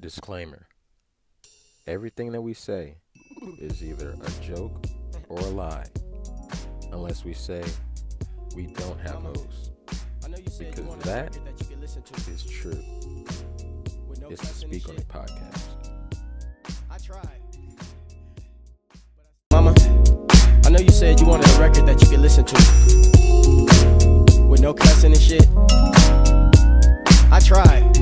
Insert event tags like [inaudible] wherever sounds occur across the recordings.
Disclaimer Everything that we say is either a joke or a lie, unless we say we don't have hosts. Because that is true. It's the Speak on It podcast. I tried. Mama, I know you said you wanted a record that you could listen to with no cussing and shit. I tried,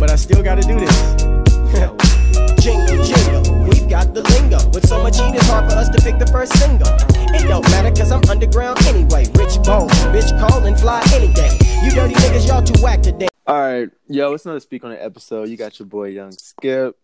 but I still gotta do this. [laughs] jingle, jingle, we've got the lingo. With so much heat, it's hard for us to pick the first single. It don't matter, cause I'm underground anyway. Rich bone, bitch call and fly any day. You dirty niggas, y'all too whack today. All right, yo, it's another speak on the episode. You got your boy Young Skip,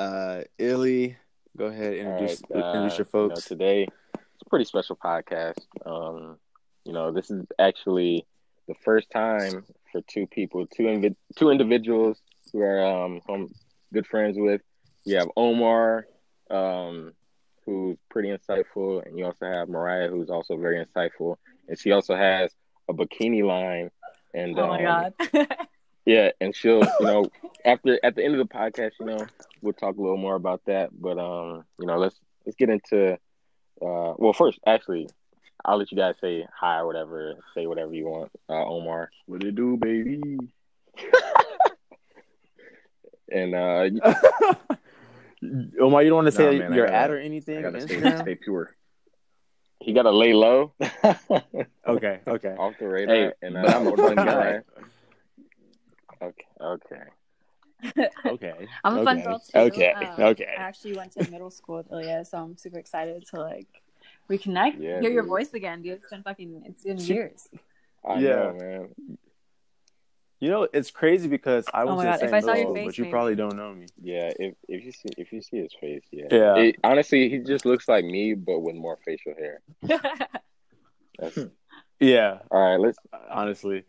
uh, Illy. Go ahead, introduce All right, uh, introduce your you know, folks. today, it's a pretty special podcast. Um, you know, this is actually the first time for two people, two invi- two individuals who are um, who I'm good friends with. You have Omar, um, who's pretty insightful, and you also have Mariah, who's also very insightful, and she also has a bikini line. And Oh my um, god. [laughs] yeah, and she'll, you know, after at the end of the podcast, you know, we'll talk a little more about that. But um, you know, let's let's get into uh well first actually I'll let you guys say hi or whatever, say whatever you want. Uh Omar. What it do, baby? [laughs] And uh you- [laughs] Omar, you don't want to say Nah, man, your gotta- ad or I anything? gotta stay, Instagram? stay pure. he gotta lay low [laughs] Okay, okay. off the radar. Hey, and uh, I'm a fun guy. [laughs] Okay, okay. Okay. I'm a fun girl too. Okay, Um, okay. I actually went to middle school with Ilya, so I'm super excited to like reconnect, Yeah, hear your voice again, dude. It's been fucking, it's been She- years. I Yeah. know, man. You know, it's crazy because I Oh went my to the God, same if I saw your face, but you maybe. probably don't know me. Yeah, if if you see if you see his face, yeah. Yeah. It- honestly, he just looks like me but with more facial hair. [laughs] Yeah, all right, let's honestly.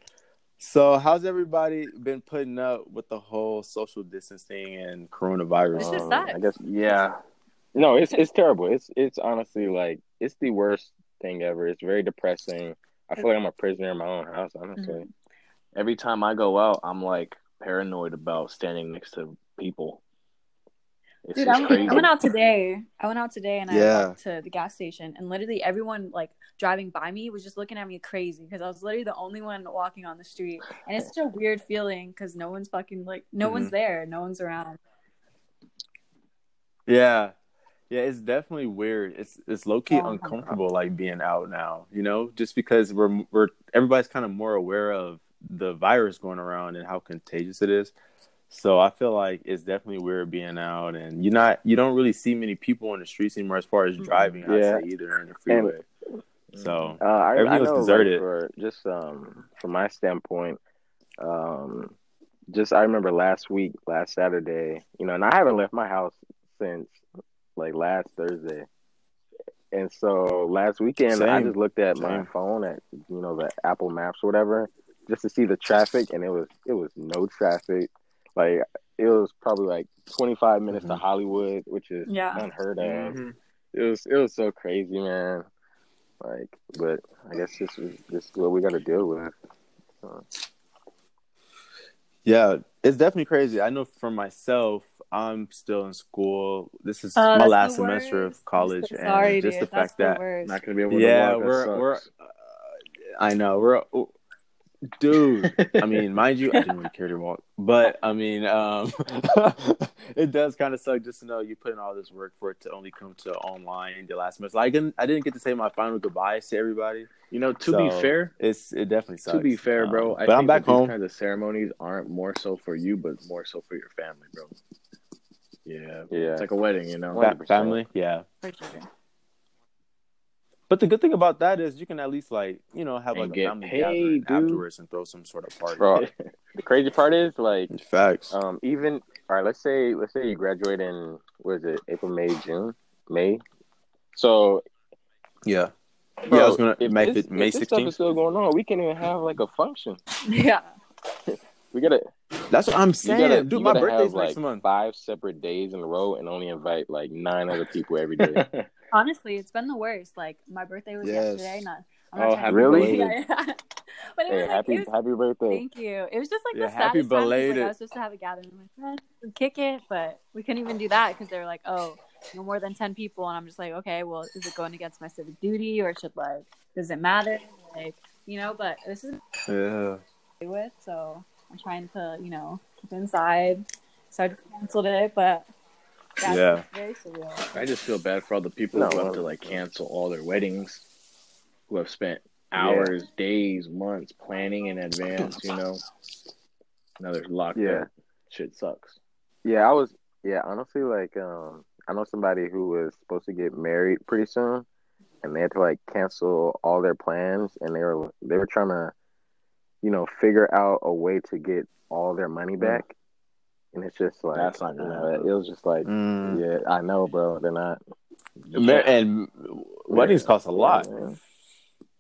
So, how's everybody been putting up with the whole social distancing and coronavirus? This shit um, sucks. I guess Yeah. No, it's it's terrible. It's it's honestly like it's the worst thing ever. It's very depressing. I feel like I'm a prisoner in my own house, honestly. Every time I go out, I'm like paranoid about standing next to people. It's Dude, I'm. I went out today. I went out today and I Yeah. walked to the gas station, and literally everyone like driving by me was just looking at me crazy because I was literally the only one walking on the street, and it's such a weird feeling because no one's fucking like no Mhm. one's there, no one's around. Yeah. Yeah, it's definitely weird. It's it's low key Oh, uncomfortable like being out now, you know, just because we're we're everybody's kind of more aware of the virus going around and how contagious it is. So I feel like it's definitely weird being out and you're not you don't really see many people on the streets anymore as far as driving, Yeah. I'd say either in the freeway. So Uh, I, I Everything was know, like, deserted. for just um from my standpoint, um, just I remember last week, last Saturday, you know, and I haven't left my house since like last Thursday. And so last weekend, I just looked at my phone at you know the Apple Maps or whatever, just to see the traffic, and it was it was no traffic. Like it was probably like 25 minutes to Mhm. Hollywood, which is Yeah. unheard of Mhm. it was it was so crazy, man. Like, but I guess this is this is what we got to deal with. Yeah, it's definitely crazy. I know for myself, I'm still in school. This is Oh, my last semester of college, I'm and sorry, just dude. the fact That's the that worst. Not gonna be able to yeah, walk. we're that we're. Uh, I know we're. Dude, I [laughs] mean, mind you, I didn't really care to walk, but I mean, um, [laughs] it does kind of suck just to know you put in all this work for it to only come to online the last semester. Like, I didn't, I didn't get to say my final goodbyes to everybody. you know, to be fair, It's it definitely sucks. to be fair, bro, Um, I but think I'm back home. kinds of ceremonies aren't more so for you, but more so for your family, bro. Yeah, Yeah, it's like a wedding, you know. Fa- 100%. family, yeah. For sure. But the good thing about that is you can at least like you know have like a get family paid, gathering dude. afterwards and throw some sort of party. bro. [laughs] the crazy part is like, Facts. um, even all right. Let's say let's say you graduate in what is it? April, May, June, May. So, yeah. bro, yeah, I was gonna if May this, fif- May if this stuff is still going on. We can't even have like a function. [laughs] Yeah. [laughs] We gotta That's what I'm You saying, gotta, dude. you My birthday's have, like, next month. Five separate days in a row and only invite like nine other people every day. Honestly, it's been the worst. Like my birthday was Yes. yesterday, not I'm not Oh, trying happy to- Really? Yeah, yeah. But it Hey, was like, happy it was, happy birthday. thank you. It was just like Yeah, the happy saddest time. 'cause, Like. I was supposed to have a gathering with my friends and kick it, but we couldn't even do that because they were like, "Oh, no more than ten people," and I'm just like, "Okay, well, is it going against my civic duty, or should like, does it matter? Like, you know?" But this is Yeah. with, so I'm trying to, you know, keep inside. So I just canceled it, but yeah, Yeah. very surreal. I just feel bad for all the people No, who have to like cancel all their weddings, who have spent Yeah. hours, days, months planning in advance. You know, now they're locked Yeah. up. Shit sucks. Yeah, I was. Yeah, honestly, like, um, I know somebody who was supposed to get married pretty soon, and they had to like cancel all their plans, and they were they were trying to, you know, figure out a way to get all their money back, and it's just like That's not you gonna know, happen. it was just like, Mm. yeah, I know, bro, they're not. Ma- And weddings cost a lot. Yeah.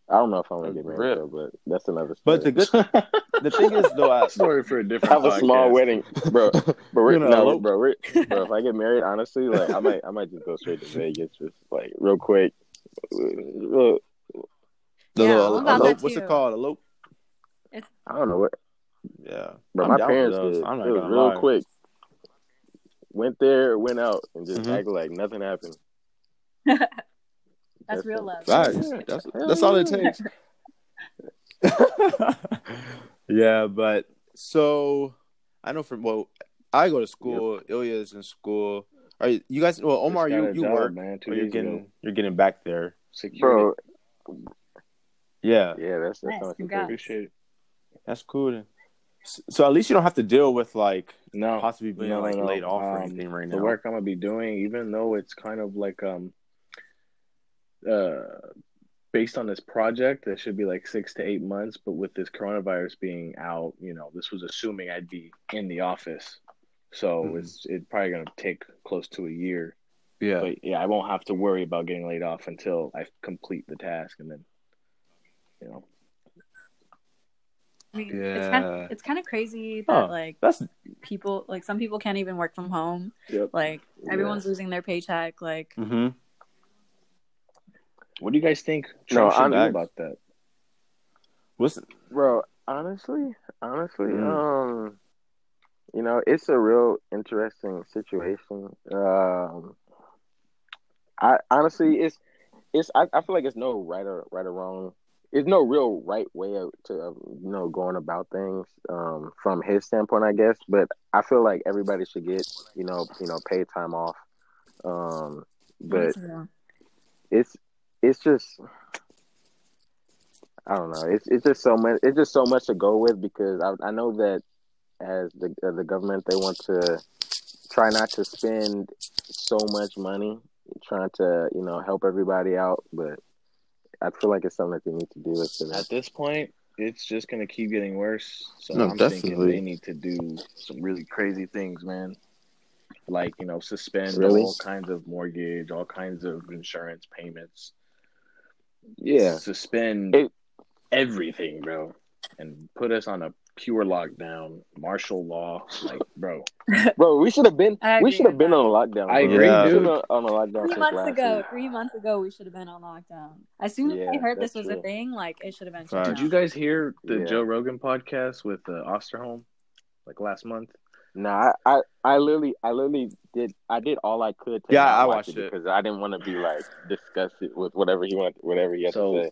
I don't know if I'm gonna get married, though, but that's another. Story. But the good, [laughs] the thing is though, I, [laughs] Story for a different. have a small wedding, bro. [laughs] But we're, You know, no, elope. bro, we're, bro. If I get married, honestly, like I might, I might just go straight to Vegas, just like real quick. Real- the Yeah, little I'm about elope, what's it called? Elope. I don't know what, Yeah, bro. I'm my parents those. did. I'm not it was real lie. quick. Went there, went out, and just Mhm. acted like nothing happened. [laughs] That's real love. Facts. That's that's all it takes. [laughs] [laughs] yeah, but so I know from well, I go to school. Ilya's in school. Are you, you guys? Well, Omar, you you job, work, man, you're getting ago. you're getting back there. Security. Bro, Yeah, yeah, that's that's Nice, not. Appreciate it. that's cool. then. So at least you don't have to deal with like No, possibly being no, like no. laid off or Um, anything right now. the work I'm gonna be doing, even though it's kind of like um uh based on this project that should be like six to eight months, but with this coronavirus being out, you know, this was assuming I'd be in the office. So Mhm. it's it's probably gonna take close to a year. Yeah, But yeah, I won't have to worry about getting laid off until I complete the task and then you know. I mean, it's kind Yeah. of it's kind of crazy that Huh. like that's people like some people can't even work from home. Yep. Like everyone's losing their paycheck. Like hmm What do you guys think No, should I'm- do about that? what's bro. Honestly, honestly, Mm. um, you know, it's a real interesting situation. Um, I honestly, it's it's. I, I feel like it's no right or right or wrong. There's no real right way of, to you know going about things um, from his standpoint, I guess. But I feel like everybody should get you know you know paid time off. Um, but it's it's just I don't know. It's it's just so much. It's just so much to go with because I I know that as the uh, the government they want to try not to spend so much money trying to you know help everybody out, but I feel like it's something that they need to do. Is to At this point, it's just gonna keep getting worse. So No, I'm thinking definitely. they need to do some really crazy things, man. Like you know, suspend Really? all kinds of mortgage, all kinds of insurance payments. yeah. suspend It- everything, bro, and put us on a pure lockdown, martial law. Like, [laughs] bro, Bro, we should have been we should have been on a lockdown. I agree, We dude. on a lockdown three months ago, week. three months ago, we should have been on lockdown. As soon as Yeah, I heard this that's was a thing, like it should have been. Facts. shut did you guys hear the Yeah. Joe Rogan podcast with uh, Osterholm like last month? Nah, I, I I literally I literally did I did all I could to Yeah, I watch watched it. because I didn't want to be like disgusted with whatever he want whatever he had So- to say.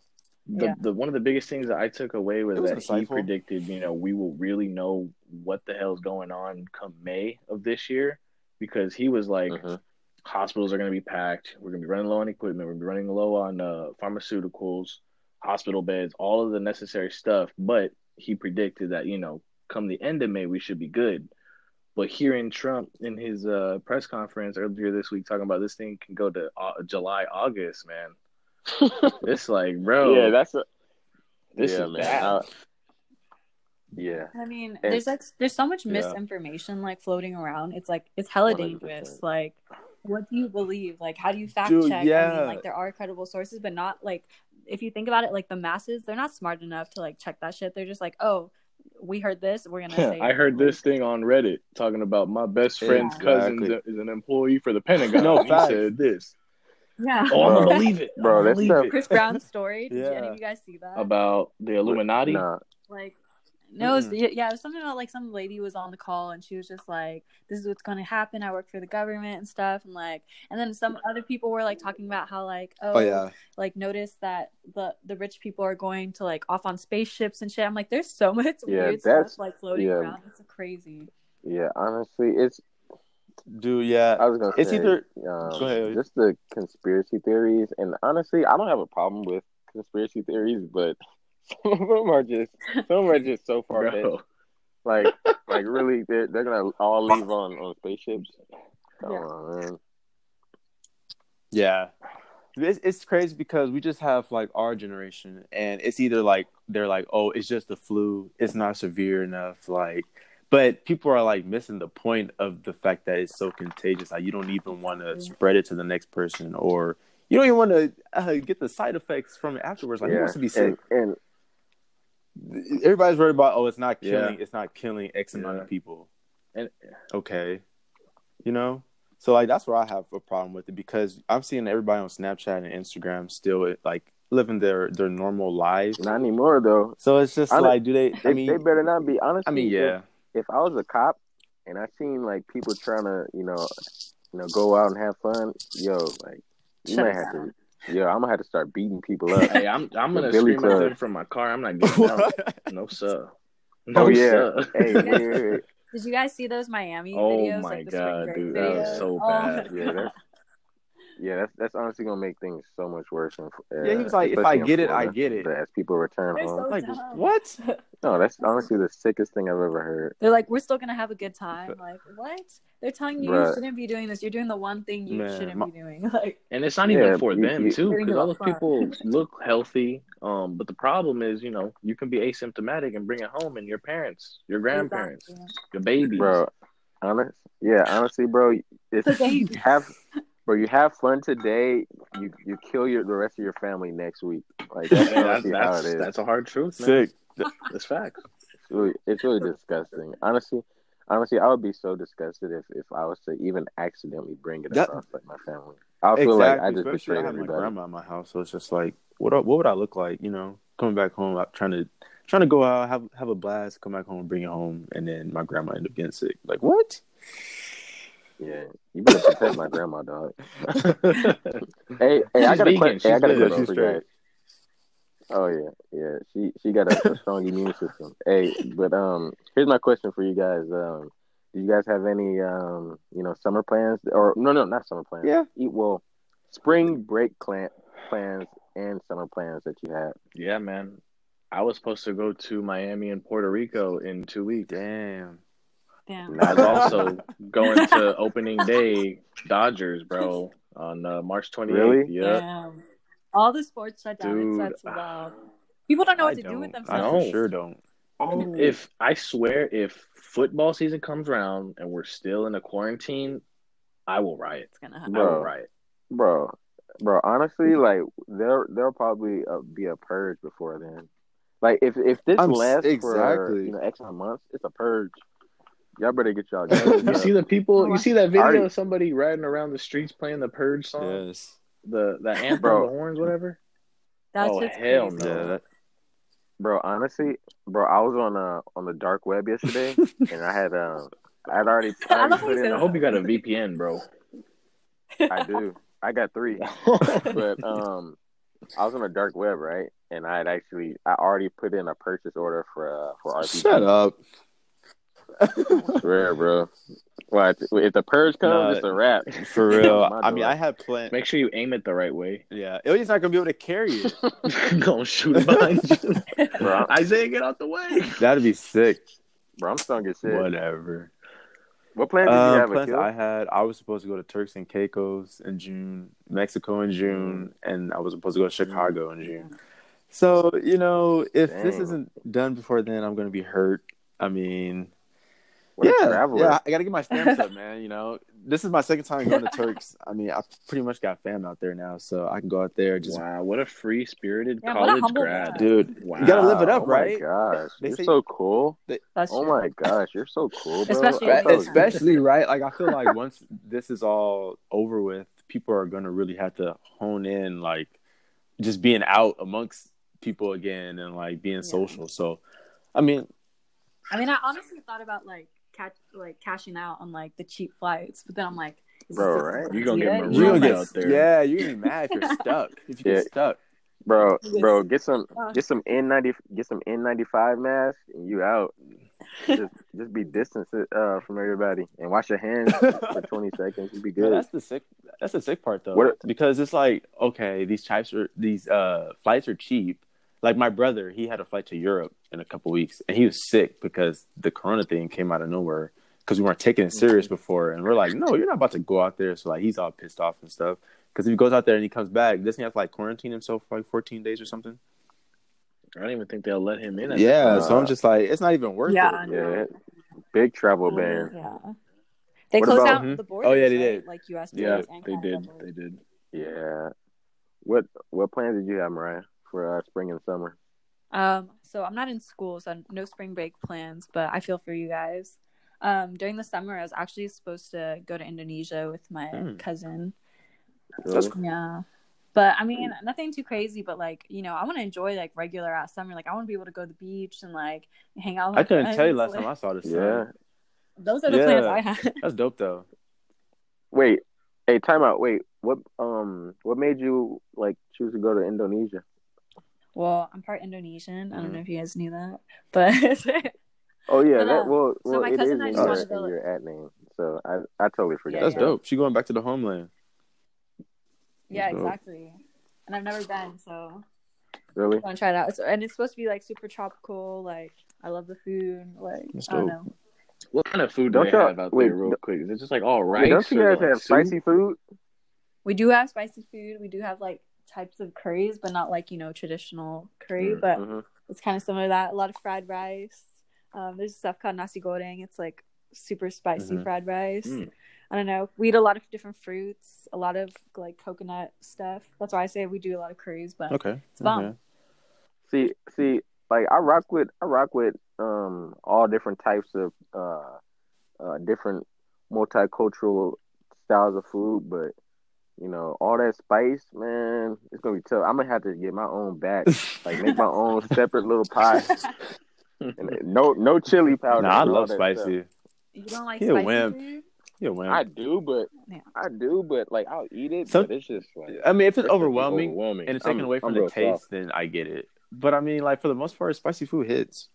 The, Yeah. the one of the biggest things that I took away was, was that he predicted, you know, we will really know what the hell's going on come May of this year because he was like, Mhm. hospitals are going to be packed. We're going to be running low on equipment. We're going to be running low on uh, pharmaceuticals, hospital beds, all of the necessary stuff. But he predicted that, you know, come the end of May, we should be good. But hearing Trump in his uh, press conference earlier this week talking about this thing can go to uh, July, August, man. It's like, [laughs] bro, yeah, that's a, this yeah, is man. bad. I- yeah, I mean, And- there's like there's so much Yeah. misinformation like floating around. It's like it's hella 100%. dangerous. Like, what do you believe? Like, how do you fact Dude, check? I mean, like there are credible sources, but not like if you think about it, like the masses, they're not smart enough to like check that shit. They're just like, oh, we heard this, we're gonna [laughs] say. I heard this thing on Reddit talking about my best friend's Exactly. cousin is an employee for the Pentagon. No, he said this. Yeah. Oh, I'm Bro. gonna believe it, Bro, I'm that gonna believe stuff- it. Chris Brown's story. Did any Yeah. of you guys see that? about the Illuminati. Nah, like no, it was, yeah, it was something about like some lady was on the call and she was just like, "This is what's going to happen. I work for the government and stuff." And like, and then some other people were like talking about how like, oh, Oh yeah. like notice that the the rich people are going to like off on spaceships and shit. I'm like, there's so [laughs] much Yeah, weird that's- stuff like floating yeah. around. It's crazy. yeah. Honestly, it's. Dude, yeah. I was gonna say It's either- um, Go ahead. just the conspiracy theories, and honestly, I don't have a problem with conspiracy theories, but [laughs] some of them are just some are just so [laughs] far fetched. Bro, Like, [laughs] like really, they're they're gonna all leave on on spaceships. Come Yeah. on, man. Yeah. It's, it's crazy because we just have like our generation and it's either like they're like, oh, it's just the flu, it's not severe enough, like but people are like missing the point of the fact that it's so contagious. Like you don't even want to spread it to the next person, or you don't even want to uh, get the side effects from it afterwards. Like who wants to be sick? And, and Everybody's worried about, oh, it's not Yeah. killing, it's not killing X amount Yeah. of people. And- okay, you know. So like that's where I have a problem with it because I'm seeing everybody on Snapchat and Instagram still like living their their normal lives. not anymore though. So it's just I like, do they? They, I mean, they better not be. Honestly, I mean, if- yeah, If, I was a cop and I seen like people trying to, you know, you know, go out and have fun, yo, like you Shut might have to. Yo, I'm gonna have to start beating people up. hey, I'm I'm gonna Billy scream at Club. them from my car. I'm not getting [laughs] out. No sir. No Oh yeah. sir. hey, wait, wait, wait. Did you guys see those Miami Oh videos? my like God, spring break dude, that was so Oh bad. my Yeah, that's yeah, that's that's honestly gonna make things so much worse. In, uh, Yeah, he was like, if I in get it, I get it. As people return They're home, so like dumb. what? [laughs] no, that's honestly the sickest thing I've ever heard. They're like, we're still gonna have a good time. Like, what? They're telling you you shouldn't be doing this. You're doing the one thing you Man, shouldn't my- be doing. [laughs] Like, And it's not Yeah, even for you- them you- too, because all those go people [laughs] look healthy. Um, but the problem is, you know, you can be asymptomatic and bring it home, and your parents, your grandparents, exactly. your babies, bro. Honest, yeah, honestly, bro, it's The have, bro, you have fun today. You you kill your the rest of your family next week. Like that's, [laughs] Yeah, that's how that's, it is. that's a hard truth, man. Sick. That's facts. It's really, it's really disgusting. Honestly, honestly, I would be so disgusted if, if I was to even accidentally bring it That- across like my family. I feel like I just Especially betrayed I have my grandma in my house, so it's just like, what what would I look like? You know, coming back home, I'm trying to trying to go out, have have a blast, come back home, bring it home, and then my grandma end up getting sick. Like what? Yeah, you better protect my grandma, dog. [laughs] Hey, hey, I got a question. Hey, I got a question for straight. you guys. Oh yeah, yeah. She she got a, a strong immune system. Hey, but um, here's my question for you guys. Um, do you guys have any um, you know, summer plans or no, no, not summer plans. Yeah. Eat well, spring break clan, plans and summer plans that you have. yeah, man. I was supposed to go to Miami and Puerto Rico in two weeks. Damn. Damn. I was also [laughs] going to opening day Dodgers, bro, on uh, March 28th. Really? Yeah. Damn. All the sports shut down Dude, except wild. People don't know what I to do with themselves. I sure don't. Oh, If I swear, if football season comes around and we're still in a quarantine, I will riot. It's gonna happen. I will Bro. riot. bro, bro. Honestly, like there there'll probably uh, be a purge before then. Like if if this I'm s- lasts for exactly. you know X amount of months, it's a purge. Y'all better get y'all. [laughs] guns You see the people. You see that video Alright. of somebody riding around the streets playing the Purge song, Yes. the the [laughs] anthem, Bro. the horns, whatever. That's Oh, just hell crazy. no. Yeah. That, bro. Honestly, bro, I was on uh on the dark web yesterday, [laughs] and I had um I'd already, I I already put in. I hope you got a VPN, bro. I do. I got three, but um, I was on the dark web, right? And I had actually, I already put in a purchase order for uh for RPG. shut up. Rare, bro. What if the purge comes? Nah, it's a wrap. For real. [laughs] I mean. I had planned. Make sure you aim it the right way. Yeah, Ilya's not gonna be able to carry it. [laughs] Gonna shoot behind you. Bro, Isaiah, get out the way. That'd be sick. bro, I'm stung as shit. Whatever. What plans did you Um, have? plans I had, I was supposed to go to Turks and Caicos in June, Mexico in June, and I was supposed to go to Chicago in June. So you know, if this isn't done before then, I'm gonna be hurt. I mean, What a yeah, traveler. yeah, I gotta get my stamps [laughs] up, man. You know, this is my second time going to Turks. I mean, I pretty much got fam out there now, so I can go out there. Just, Wow, what a free spirited Yeah, college grad. guy. dude, Wow. you gotta live it up, oh right? my gosh, They you're say- so cool. That's Oh true. my gosh, you're so cool, bro. Especially so- especially [laughs] right like i feel like once this is all over with people are gonna really have to hone in like just being out amongst people again and like being Yeah. social. So, I mean, I mean, I honestly thought about like catch like cashing out on like the cheap flights, but then I'm like, Bro, right? good You gonna get idea? marooned you're gonna get out there. yeah, you're gonna be mad if you're [laughs] stuck. If you Yeah. get stuck, Bro, bro, get some get some N ninety get some N ninety five mask and you out. just just be distanced uh, from everybody and wash your hands for twenty [laughs] seconds. You'd be No, good. that's the sick. That's the sick part though, What- because it's like okay, these types are these uh flights are cheap. Like my brother, he had a flight to Europe in a couple weeks, and he was sick because the Corona thing came out of nowhere. Because we weren't taking it serious before, and we're like, no, you're not about to go out there. So like, he's all pissed off and stuff. Because if he goes out there and he comes back, doesn't he have to like quarantine himself for like 14 days or something? I don't even think they'll let him in. at Yeah. that so. I'm just like, it's not even worth Yeah, it. yeah, big travel ban. Yeah, they What closed about- out Mhm. the borders. Oh, yeah, they right? did. Like U.S. yeah, and they Canada did. borders. They did. Yeah. What what plans did you have, Mariah, for uh, spring and summer? Um, so I'm not in school, so no spring break plans, but I feel for you guys. Um, during the summer, I was actually supposed to go to Indonesia with my Mm. cousin. Really? Yeah. But I mean, nothing too crazy, but like, you know, I want to enjoy like regular ass summer. Like, I want to be able to go to the beach and like hang out. With I my couldn't tell you friends. last time I saw this. Yeah. Those are the plans I had. [laughs] That's dope though. Wait, hey, time out. Wait, what um what made you like choose to go to Indonesia? Well, I'm part Indonesian. I don't Mhm. know if you guys knew that, but [laughs] Oh yeah, But, that uh, well, so well my it cousin is and I just your, wanted to your ad name. So I I totally forgot. Yeah, That's yeah. dope. She going back to the homeland. yeah, Dope. exactly. And I've never been, so Really? I want to try it out. It's, and it's supposed to be like super tropical. Like, I love the food. Like, That's I don't dope. know. What kind of food Don't they y'all- have out wait, there, real quick? Is it just like all rice? Wait, don't you guys like, have soup? spicy food? We do have spicy food. We do have like types of curries, but not like you know traditional curry. Mm, but Mhm. it's kind of similar to that. A lot of fried rice. Um, there's stuff called nasi goreng. It's like super spicy Mhm. fried rice. Mm. I don't know. We eat a lot of different fruits, a lot of like coconut stuff. That's why I say we do a lot of curries. But Okay. It's bomb. Okay. See, see, like I rock with I rock with um all different types of uh uh different multicultural styles of food, but you know all that spice, man, it's gonna be tough. I'm gonna have to get my own batch, like make my own [laughs] separate little pot. And no, no chili powder. Nah, I love that spicy. you don't like He a spicy wimp. food? You win. stuff. I do, but Yeah. I do, but like I'll eat it. Some- but it's just like I mean, if it's It's overwhelming overwhelming. and it's I'm- taken away from I'm the taste, soft. then I get it. But I mean, like for the most part, spicy food hits.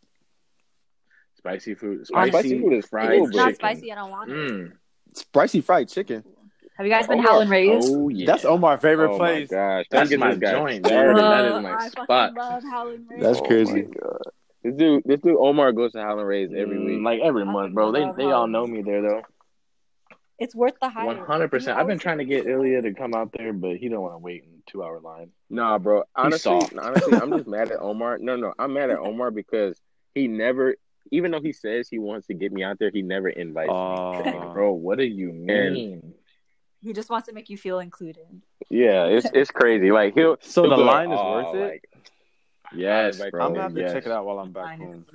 Spicy food. Spicy, spicy food is If fried it's not chicken. spicy, I don't want it. Mm. Spicy fried chicken. Have you guys been Omar- Howlin' Rays? Oh yeah. That's Omar's favorite oh place. my gosh, That's Don't my guy joint, started. Uh, that is my I spot. fucking love Howlin' Rays. That's Oh crazy. my God. This dude, this dude Omar goes to Howlin' Rays every Mm, week. like every I month, bro. They love they all know me there though. It's worth the hype. One hundred percent. I've been trying to get Ilya to come out there, but he don't want to wait in two hour line. Nah, bro. Honestly, soft. honestly, I'm just [laughs] mad at Omar. No, no, I'm mad at Omar because he never, even though he says he wants to get me out there, he never invites me. Oh, Bro, what do you mean? He just wants to make you feel included. Yeah, it's it's crazy. Like he'll. [laughs] so he'll the be like, line is "Oh, worth it. like, Yes, I'm bro. I'm gonna have to yes. check it out while I'm back home.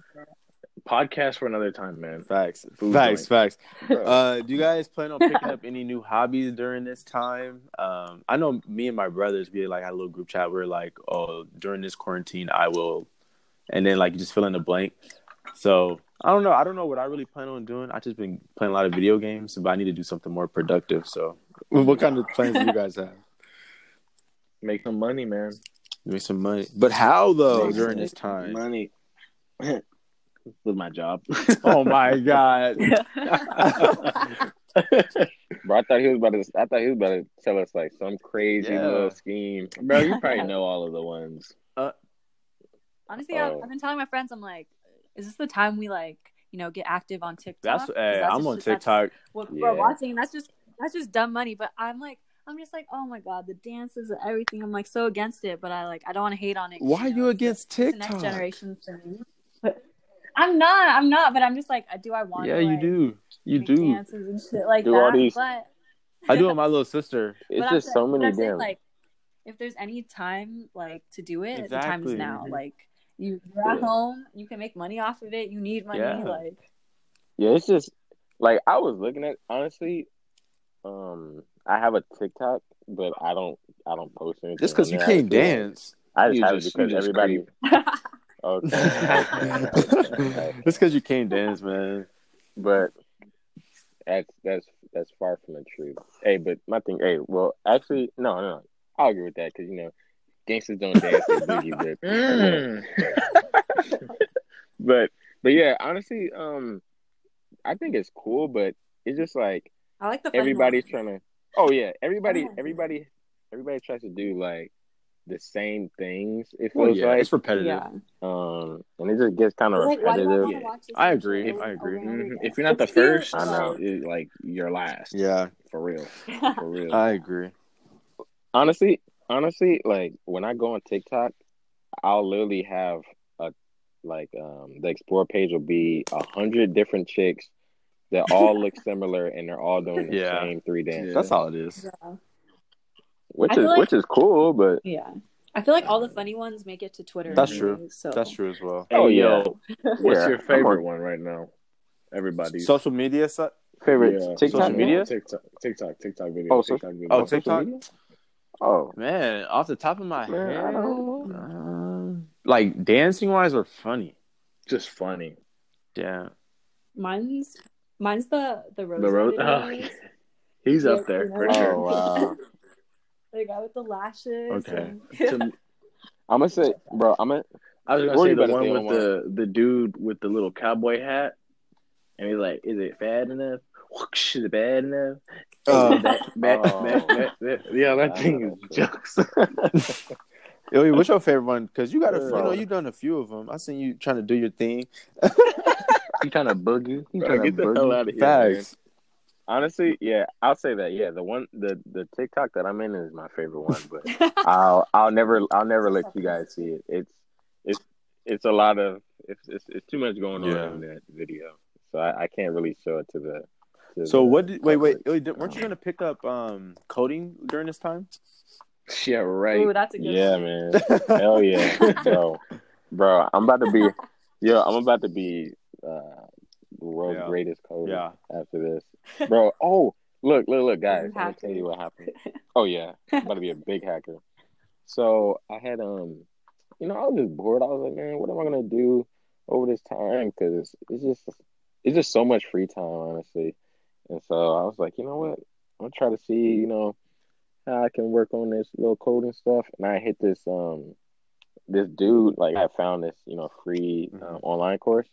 Podcast for another time, man. Facts, Food facts, facts. bro. Uh, do you guys plan on picking up any new hobbies during this time? Um, I know me and my brothers, we like had a little group chat. We are like, oh, during this quarantine, I will, and then like you just fill in the blank. So I don't know. I don't know what I really plan on doing. I just been playing a lot of video games, but I need to do something more productive. So, what kind of plans do you guys have? Make some money, man. Make some money, but how though Make during this time? Money. [laughs] With my job. [laughs] Oh my god! [laughs] Bro, I thought he was about to. I thought he was about to tell us like some crazy Yeah. little scheme. Bro, you probably know all of the ones. Uh, Honestly, I've, Oh. I've been telling my friends, I'm like, is this the time we like, you know, get active on TikTok? That's, hey, I'm just- on that's TikTok. What Yeah. we're watching, that's just that's just dumb money. But I'm like, I'm just like, oh my god, the dances and everything. I'm like so against it, but I like, I don't want to hate on it. Why are know, you it's against the- it's the TikTok? next generation thing. But I'm not. I'm not. But I'm just like, do I want? Yeah, to, you like, do. You do. dances and shit like Do that. all these- But I do it [laughs] my little sister. It's but I'm just so many I'm saying, damn. like if there's any time like to do it, the time is now. Mhm. Like you, you're at Yeah. home, you can make money off of it. You need money, Yeah. like Yeah, it's just like I was looking at honestly. Um, I have a TikTok but I don't. I don't post anything. Just because you there. can't I feel like- dance. I just You have just- it because everybody. [laughs] Okay. [laughs] Just because you can't dance, man. but that's that's that's far from the truth. Hey, but my thing. Hey, well, actually, no, no, no. I'll agree with that because you know, gangsters don't dance to boogie, but [laughs] Mm. but but yeah, honestly, um, I think it's cool, but it's just like I like the funny everybody's ones. trying to. Oh yeah, everybody, everybody, everybody tries to do like the same things. It Well, feels yeah, like, it's repetitive. Yeah. um, and it just gets kind of It's like, why I repetitive. want to Yeah. watch this? I agree, I agree. over and over Mhm. If you're not the It's cute, first, I know. like- it- like you're last. Yeah, for real, for [laughs] real. I agree. honestly, honestly, like when I go on TikTok, I'll literally have a like um the explore page will be a hundred different chicks that all look similar and they're all doing the Yeah. same three dances, That's all it is. Yeah. which I is like- which is cool, but Yeah. I feel like all the funny ones make it to Twitter. That's anyways, true. So That's true as well. Oh, Hey, yeah. yo, what's Yeah, your favorite on- one right now? Everybody. Social media site. favorite Yeah. TikTok Social media? TikTok, TikTok, TikTok video. Oh, TikTok video. Oh, TikTok? Oh, Man, off the top of my Man, I head, don't um, like dancing wise or funny. Just funny. Yeah. mine's mine's the the rose. The road. videos. Oh, yeah. He's Yeah, up there you know. for oh sure. wow. [laughs] The guy with the lashes. Okay. and- [laughs] I'm gonna say, bro. I'm gonna. I was What gonna say the one with Omar? the the dude with the little cowboy hat, and he's like, "Is it bad enough? Whoosh, Is it bad enough? Uh, Is it bad, bad, Oh. bad, bad, bad?" Yeah, that I thing is jokes. [laughs] Yo, what's your favorite one? Because you got a, you know, you've done a few of them. I seen you trying to do your thing. You trying to boogie? You Bro, trying to get the boogie? hell out of here, man. Facts. Honestly, yeah, I'll say that. Yeah, the one, the the TikTok that I'm in is my favorite one, but [laughs] I'll I'll never I'll never let you guys see it. It's it's it's a lot of it's it's, it's too much going Yeah. on in that video, so I, I can't really show it to the. To So the what? Did, wait, wait, public. wait. Weren't you gonna pick up um coding during this time? Yeah, right. Ooh, that's a good Yeah, one. man. Hell yeah, [laughs] bro, bro. I'm about to be, yo. I'm about to be uh, the world's Yeah. greatest coder yeah. after this, bro. [laughs] Oh, look, look, look, guys. I'll tell you what happened. [laughs] Oh yeah, I'm about to be a big hacker. So I had um, you know, I was just bored. I was like, man, what am I gonna do over this time? Because it's just, it's just so much free time, honestly. And so I was like, you know what? I'm gonna try to see, you know, how I can work on this little coding stuff. And I hit this um, this dude. Like I found this, you know, free um, Mhm. online course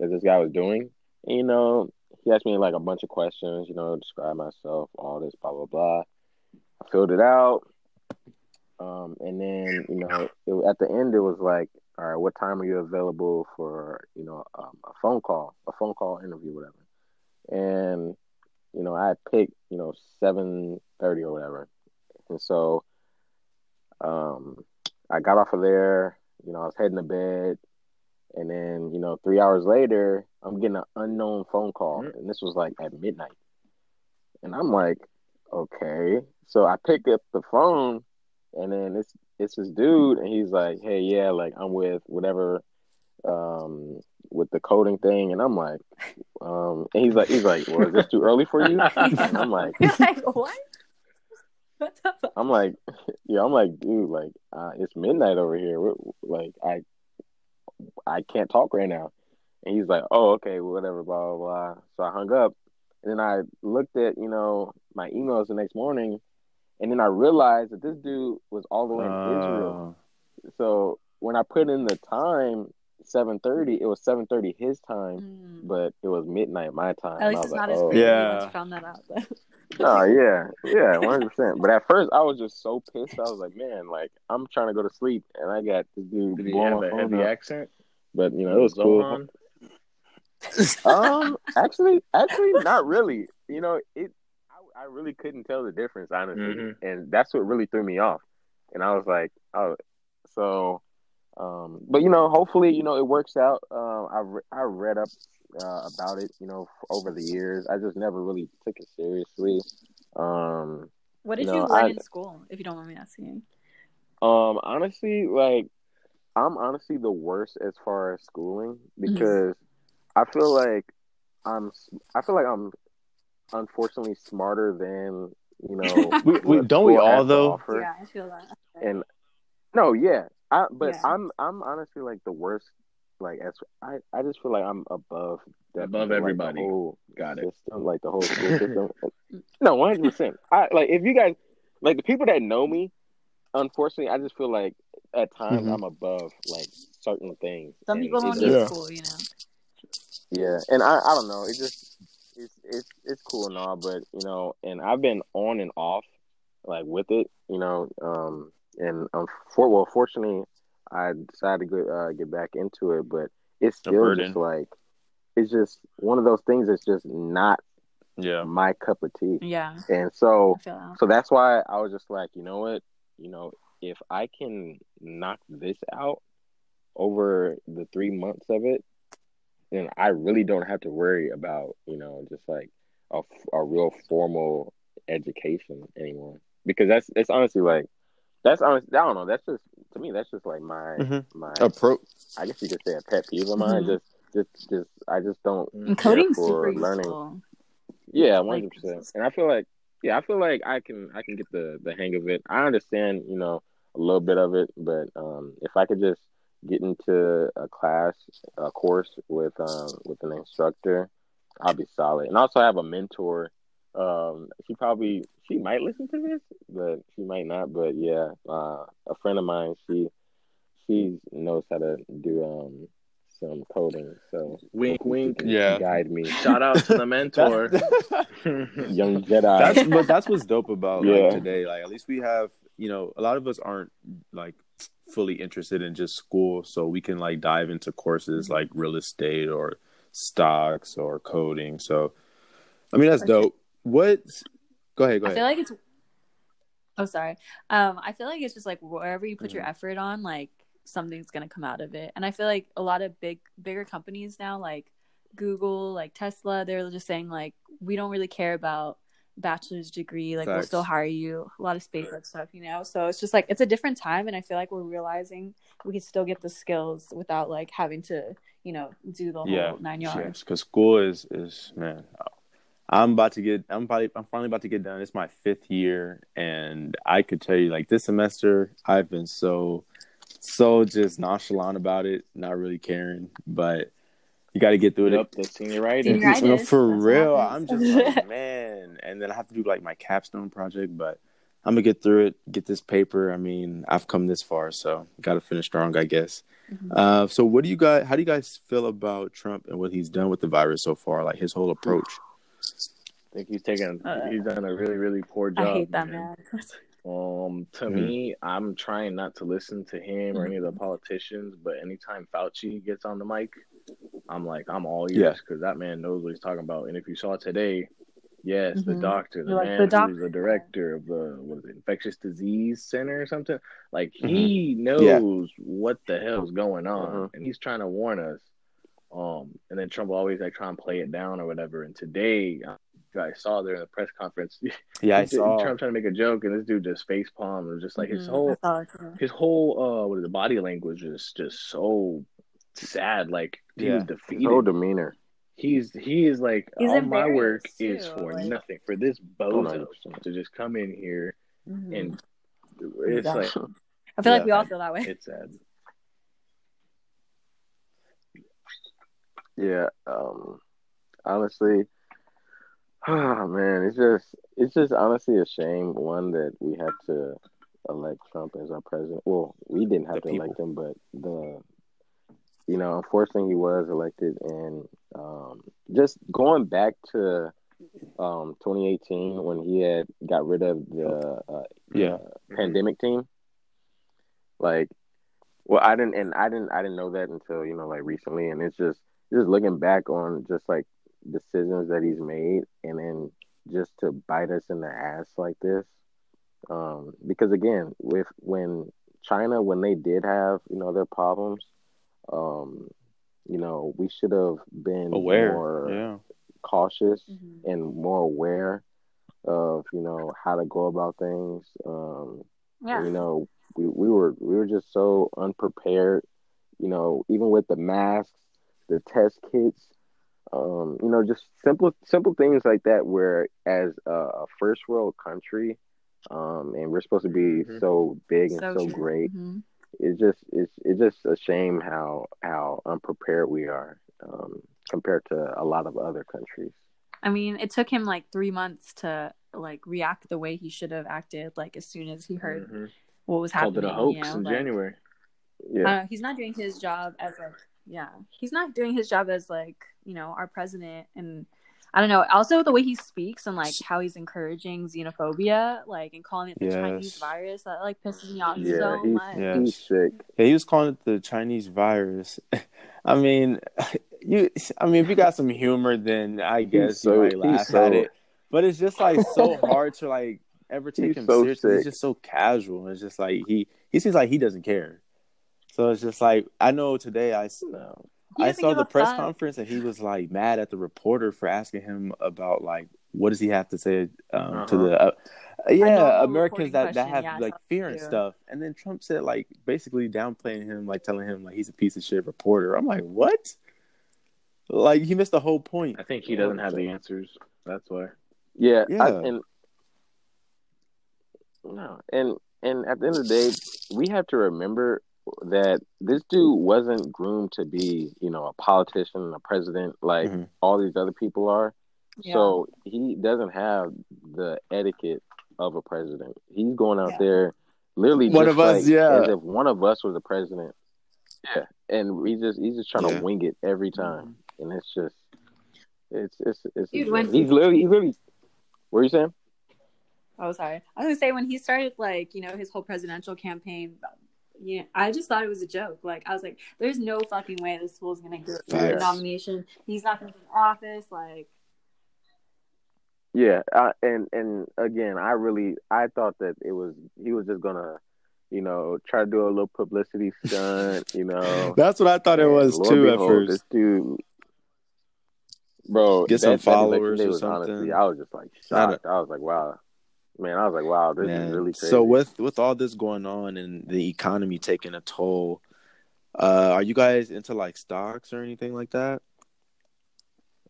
that this guy was doing. And, you know, he asked me like a bunch of questions. You know, describe myself, all this, blah blah blah. I filled it out. Um, and then, you know, it, at the end, it was like, all right, what time are you available for, you know, um, a phone call, a phone call interview, whatever. And, you know, I picked, you know, 7.30 or whatever. And so um, I got off of there, you know, I was heading to bed. And then, you know, three hours later, I'm getting an unknown phone call. Mhm. And this was like at midnight. And I'm like, okay. So I pick up the phone and then it's it's this dude and he's like, Hey, yeah, like I'm with whatever um with the coding thing and I'm like, um and he's like he's like, Well, is this too early for you? And I'm like [laughs] You're like, what? What the fuck? I'm like, [laughs] yeah, I'm like, dude, like, uh, it's midnight over here. We're, like, I, I can't talk right now. And he's like, oh, okay, whatever, blah blah blah. So I hung up, and then I looked at, you know, my emails the next morning, and then I realized that this dude was all the way in Israel. Uh, So when I put in the time, seven thirty, it was seven thirty his time, Mm. but it was midnight my time. At least it's like, not as oh. crazy Yeah. once you found that out. Though. [laughs] Oh yeah, yeah, one hundred percent. But at first, I was just so pissed. I was like, man, like I'm trying to go to sleep, and I got this dude Did he have my a heavy up. accent? But you know, it was cool. [laughs] Um, actually, actually, not really. You know, it. I, I really couldn't tell the difference, honestly, Mhm. and that's what really threw me off. And I was like, oh, so. Um, but you know, hopefully, you know, it works out. Um, I re- I read up uh, about it, you know, f- over the years. I just never really took it seriously. Um, What did No, you learn I- in school, if you don't mind me asking? Um, honestly, like I'm honestly the worst as far as schooling because I feel like I'm I feel like I'm unfortunately smarter than you know, [laughs] We- we- don't we all, though? Yeah, I feel that. And no, yeah, I but Yeah. I'm I'm honestly like the worst. Like as I I just feel like I'm above that Above like, everybody. the whole Got it. system, like the whole school system. [laughs] no, one hundred percent. I like if you guys like the people that know me. Unfortunately, I just feel like at times Mhm. I'm above like certain things. Some and people don't just- need Yeah. school, you know. Yeah, and I, I don't know. It just it's it's it's cool and all, but you know, and I've been on and off like with it, you know, um, and um, for well, fortunately, I decided to get uh, get back into it, but it's still just like it's just one of those things that's just not Yeah. my cup of tea, Yeah, and so I feel that. so that's why I was just like, you know what, you know, if I can knock this out over the three months of it, then I really don't have to worry about, you know, just like a, a real formal education anymore. Because that's it's honestly like that's honest. I don't know. That's just to me. That's just like my Mhm. my. Approach. I guess you could say a pet peeve of mine. Mhm. Just just just I just don't. And coding's for super learning. useful. Yeah, hundred percent. And I feel like, yeah, I feel like I can, I can get the the hang of it. I understand, you know, a little bit of it, but um, if I could just get into a class, a course with um with an instructor, I'll be solid. And also I have a mentor. Um, she probably she might listen to this, but she might not. But yeah, uh, a friend of mine, she she knows how to do um some coding, so Wink, wink. Yeah. guide me, Shout out to the mentor. [laughs] [laughs] young Jedi. that's but that's what's dope about Yeah. like today. Like at least we have, you know, a lot of us aren't like fully interested in just school, so we can like dive into courses like real estate or stocks or coding. So I mean that's dope. What go ahead, go I feel like it's. Oh, sorry. Um, I feel like it's just like wherever you put your Mm-hmm. effort on, like something's gonna come out of it. And I feel like a lot of big, bigger companies now, like Google, like Tesla, they're just saying like we don't really care about bachelor's degree. Like we'll still hire you. A lot of SpaceX stuff, you know. So it's just like it's a different time, and I feel like we're realizing we can still get the skills without like having to, you know, do the whole yeah, nine yards. because school is is man. I'm about to get. I'm probably. I'm finally about to get done. It's my fifth year, and I could tell you, like this semester, I've been so, so just nonchalant about it, not really caring. But you got to get through it. Yep, the senioritis. Senioritis. [laughs] You know, for that's real, I'm just like, [laughs] man. And then I have to do like my capstone project, but I'm gonna get through it, get this paper. I mean, I've come this far, so got to finish strong, I guess. Mhm. Uh, so what do you guys? How do you guys feel about Trump and what he's done with the virus so far? Like his whole approach. I think he's taken. Uh, he's done a really, really poor job. I hate that man. man. [laughs] Um, to Mhm. me, I'm trying not to listen to him or any of the Mhm. politicians, but anytime Fauci gets on the mic, I'm like, I'm all Yeah. ears because that man knows what he's talking about. And if you saw today, yes, the Mhm. doctor, the You're like, man the who's the director of the what is it, infectious disease center or something, like Mm-hmm. he knows what the hell's going on, Mhm. and he's trying to warn us. Um, and then Trump always like try and play it down or whatever. And today, you guys saw there in the press conference, [laughs] Yeah, I saw. Trump trying to make a joke, and this dude just face palm. It was just like his Mhm, whole I saw it too. his whole uh what is it, body language is just so sad. Like he Yeah. was defeated. whole demeanor. He's he is like He's all my work embarrassed, is for like- nothing for this bozo to just come in here Mhm. and it's like I feel like we all feel that way. it's sad. Yeah. Um. Honestly, oh [sighs] man, it's just it's just honestly a shame. One that we had to elect Trump as our president. Well, we didn't have The to people. elect him, but the you know, unfortunately, he was elected, and um, just going back to um 2018 when he had got rid of the uh, Yeah. uh, pandemic team. Like, well, I didn't, and I didn't, I didn't know that until you know, like recently, and it's just just looking back on just like decisions that he's made, and then just to bite us in the ass like this. Um, because again, with when China, when they did have you know their problems, um, you know, we should have been Aware. more Yeah. cautious Mhm. and more aware of you know how to go about things. Um, Yeah. you know, we, we were we were just so unprepared. You know, even with the masks, the test kits, um, you know, just simple simple things like that. Where as a first world country, um, and we're supposed to be Mhm. so big and So so great. Mhm. It's just it's it's just a shame how how unprepared we are um, compared to a lot of other countries. I mean, it took him like three months to like react the way he should have acted. Like as soon as he heard Mhm. what was Called it happening, a hoax you know, in like, January. Yeah, uh, he's not doing his job as like yeah he's not doing his job as like you know our president and i don't know also the way he speaks and like how he's encouraging xenophobia like and calling it the Yes. chinese virus that like pisses me off yeah, so he's, much Yeah. he's sick. Yeah, he was calling it the Chinese virus. [laughs] I mean, [laughs] you. I mean, if you got some humor, then I guess so- you might laugh so- at it. But it's just like so [laughs] hard to like ever take He's him so seriously. He's sick. just so casual. It's just like he he seems like he doesn't care. So it's just like I know today I s- No. I saw the press fuck. conference and he was like mad at the reporter for asking him about like what does he have to say um, to Uh-huh. the uh, yeah Americans reporting that, that have yeah, like fear and too. stuff and then Trump said like basically downplaying him like telling him like he's a piece of shit reporter I'm like what like he missed the whole point I think he doesn't have the answers. That's why. Yeah, Yeah. I, and no, and and at the end of the day, we have to remember that this dude wasn't groomed to be, you know, a politician, a president, like Mhm. all these other people are. Yeah. So he doesn't have the etiquette of a president. He's going out Yeah. there, literally, One just of us, like- yeah. as if one of us was a president. Yeah, and he's just he's just trying Yeah. to wing it every time, and it's just it's it's it's. Dude, when- he's literally he's literally. What are you saying? oh sorry i was gonna say when he started like you know his whole presidential campaign yeah, I just thought it was a joke. Like I was like, "There's no fucking way this fool's gonna get the Facts. nomination. He's not gonna be in office." Like, Yeah, I, and and again, I really I thought that it was he was just gonna, you know, try to do a little publicity stunt, you know. [laughs] that's what I thought it was Lord too at first This dude, bro, Get some that- that election followers day or was something. Honestly, I was just like I shocked. I was like, wow, man. I was like, wow, this Man, is really crazy. So with with all this going on and the economy taking a toll, uh, are you guys into like stocks or anything like that?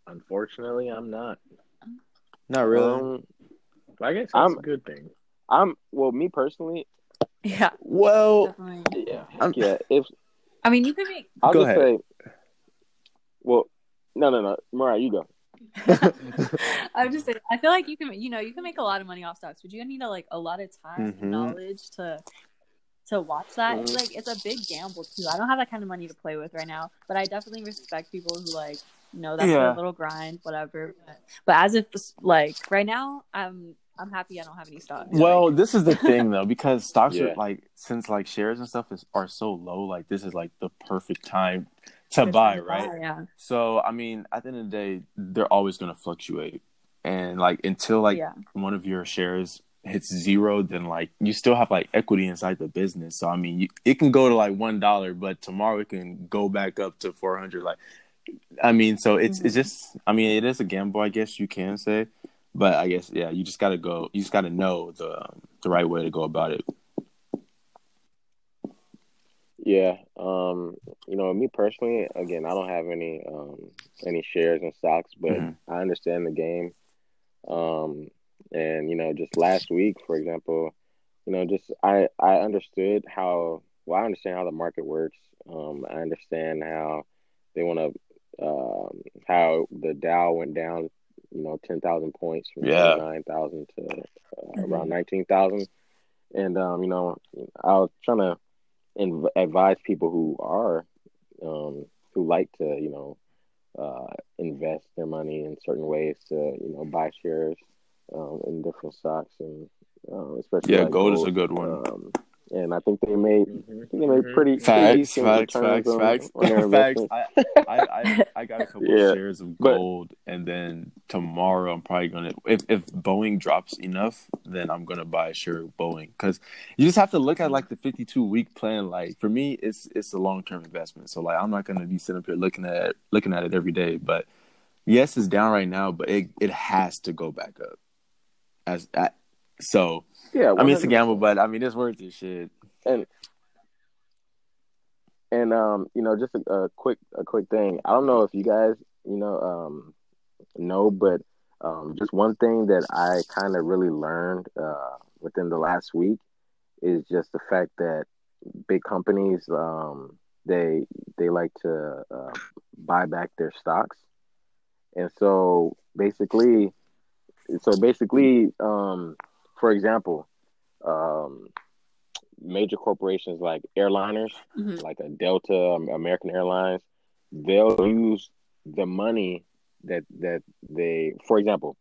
Unfortunately, I'm not. Not really. Um, I guess that's I'm- a good thing. I'm well, me personally, yeah, well, definitely. yeah, I'm- yeah. If I mean, you can make I'll Go just say, well, no, no, no, Mariah, you go. [laughs] I'm just saying. I feel like you can, you know, you can make a lot of money off stocks, but you need a, like a lot of time Mhm. and knowledge to to watch that. It's Mhm. like it's a big gamble too. I don't have that kind of money to play with right now, but I definitely respect people who like, you know, that's Yeah. their little grind, whatever. But, but as if like right now, I'm I'm happy I don't have any stocks. well, this is the thing though, [laughs] because stocks Yeah. are like since like shares and stuff is are so low, like this is like the perfect time to buy, right? Yeah. So I mean, at the end of the day, they're always gonna fluctuate, and like until like yeah. one of your shares hits zero, then like you still have like equity inside the business. So I mean, you, it can go to like one dollar, but tomorrow it can go back up to four hundred. Like, I mean, so it's it's Mhm. just, I mean, it is a gamble, I guess you can say, but I guess yeah, you just gotta go, you just gotta know the um, the right way to go about it. Yeah, um, you know, me personally, again, I don't have any um any shares in stocks, but Mhm. I understand the game. Um, and you know, just last week, for example, you know, just I I understood how well I understand how the market works. Um, I understand how they want to um how the Dow went down, you know, ten thousand points from Yeah. nine thousand to uh, Mhm. around nineteen thousand, and um, you know, I was trying to and advise people who are um, who like to you know uh, invest their money in certain ways to you know buy shares um, in different stocks and uh, especially Yeah, like gold is a good one. Um, and I think they made Mhm. I they made Mhm. pretty, pretty Facts, decent facts, returns facts, on, [laughs] facts, on facts. I, I, I, I got a [laughs] couple Yeah, shares of but- gold, and then tomorrow I'm probably gonna. If if Boeing drops enough, then I'm gonna buy a share of Boeing because you just have to look at like the 52 week plan. Like for me, it's it's a long term investment. So like I'm not gonna be sitting up here looking at looking at it every day. But yes, it's down right now, but it it has to go back up. As I, so, Yeah, I mean it's a gamble, but I mean it's worth it. Shit. and and um, you know, just a, a quick a quick thing. I don't know if you guys you know, um, no, but um, just one thing that I kind of really learned uh, within the last week is just the fact that big companies um, they they like to uh, buy back their stocks, and so basically, so basically, um, for example, um, major corporations like airliners, Mhm. like a Delta, um, American Airlines, they'll use the money that that they, for example,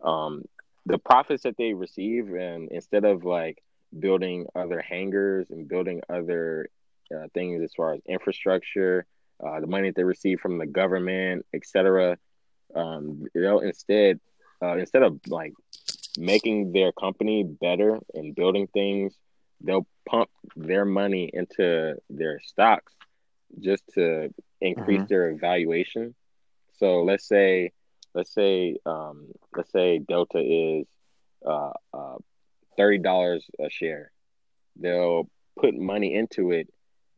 um, the profits that they receive, and instead of like building other hangars and building other uh, things as far as infrastructure, uh, the money that they receive from the government, etc., um, they'll instead uh, instead of like making their company better and building things, they'll pump their money into their stocks just to increase Mhm. their valuation. So let's say, let's say, um, let's say Delta is uh, uh, thirty dollars a share. They'll put money into it,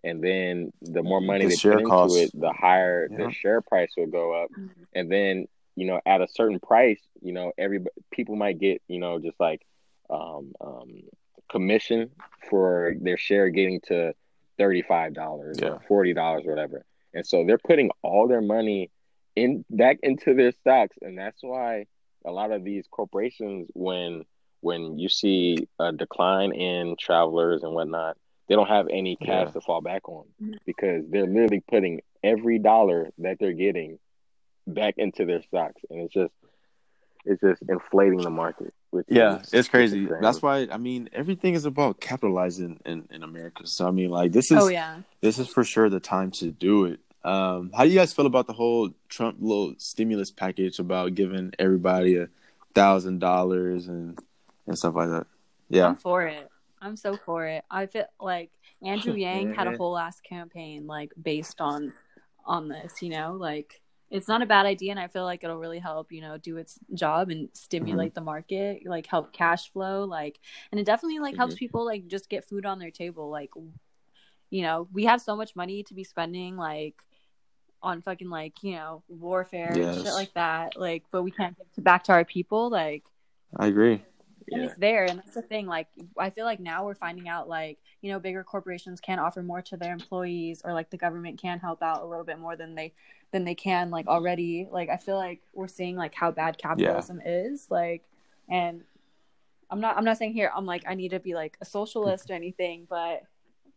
and then the more money The they share put into it, the higher Yeah. the share price will go up. Mhm. And then you know, at a certain price, you know, every people might get you know just like um, um, commission for their share getting to thirty five dollars Yeah. or forty dollars or whatever. And so they're putting all their money in back into their stocks, and that's why a lot of these corporations, when when you see a decline in travelers and whatnot, they don't have any cash Yeah. to fall back on because they're literally putting every dollar that they're getting back into their stocks, and it's just it's just inflating the market. Which Yeah, is- it's crazy. insane. That's why I mean everything is about capitalizing in, in America. So I mean like this is Oh yeah. this is for sure the time to do it. Um, how do you guys feel about the whole Trump little stimulus package about giving everybody a thousand dollars and and stuff like that? Yeah, I'm for it. I'm so for it. I feel like Andrew [laughs] Yang had a whole ass campaign like based on on this, you know, like it's not a bad idea and I feel like it'll really help, you know, do its job and stimulate the market, like help cash flow, like and it definitely like helps Mhm. people like just get food on their table. Like you know, we have so much money to be spending like on fucking like, you know, warfare and shit like that. Like, but we can't give it back to our people, like I agree. And Yeah. it's there and that's the thing like i feel like now we're finding out like you know bigger corporations can offer more to their employees or like the government can help out a little bit more than they than they can like already like i feel like we're seeing like how bad capitalism is like and i'm not i'm not saying here i'm like i need to be like a socialist or anything but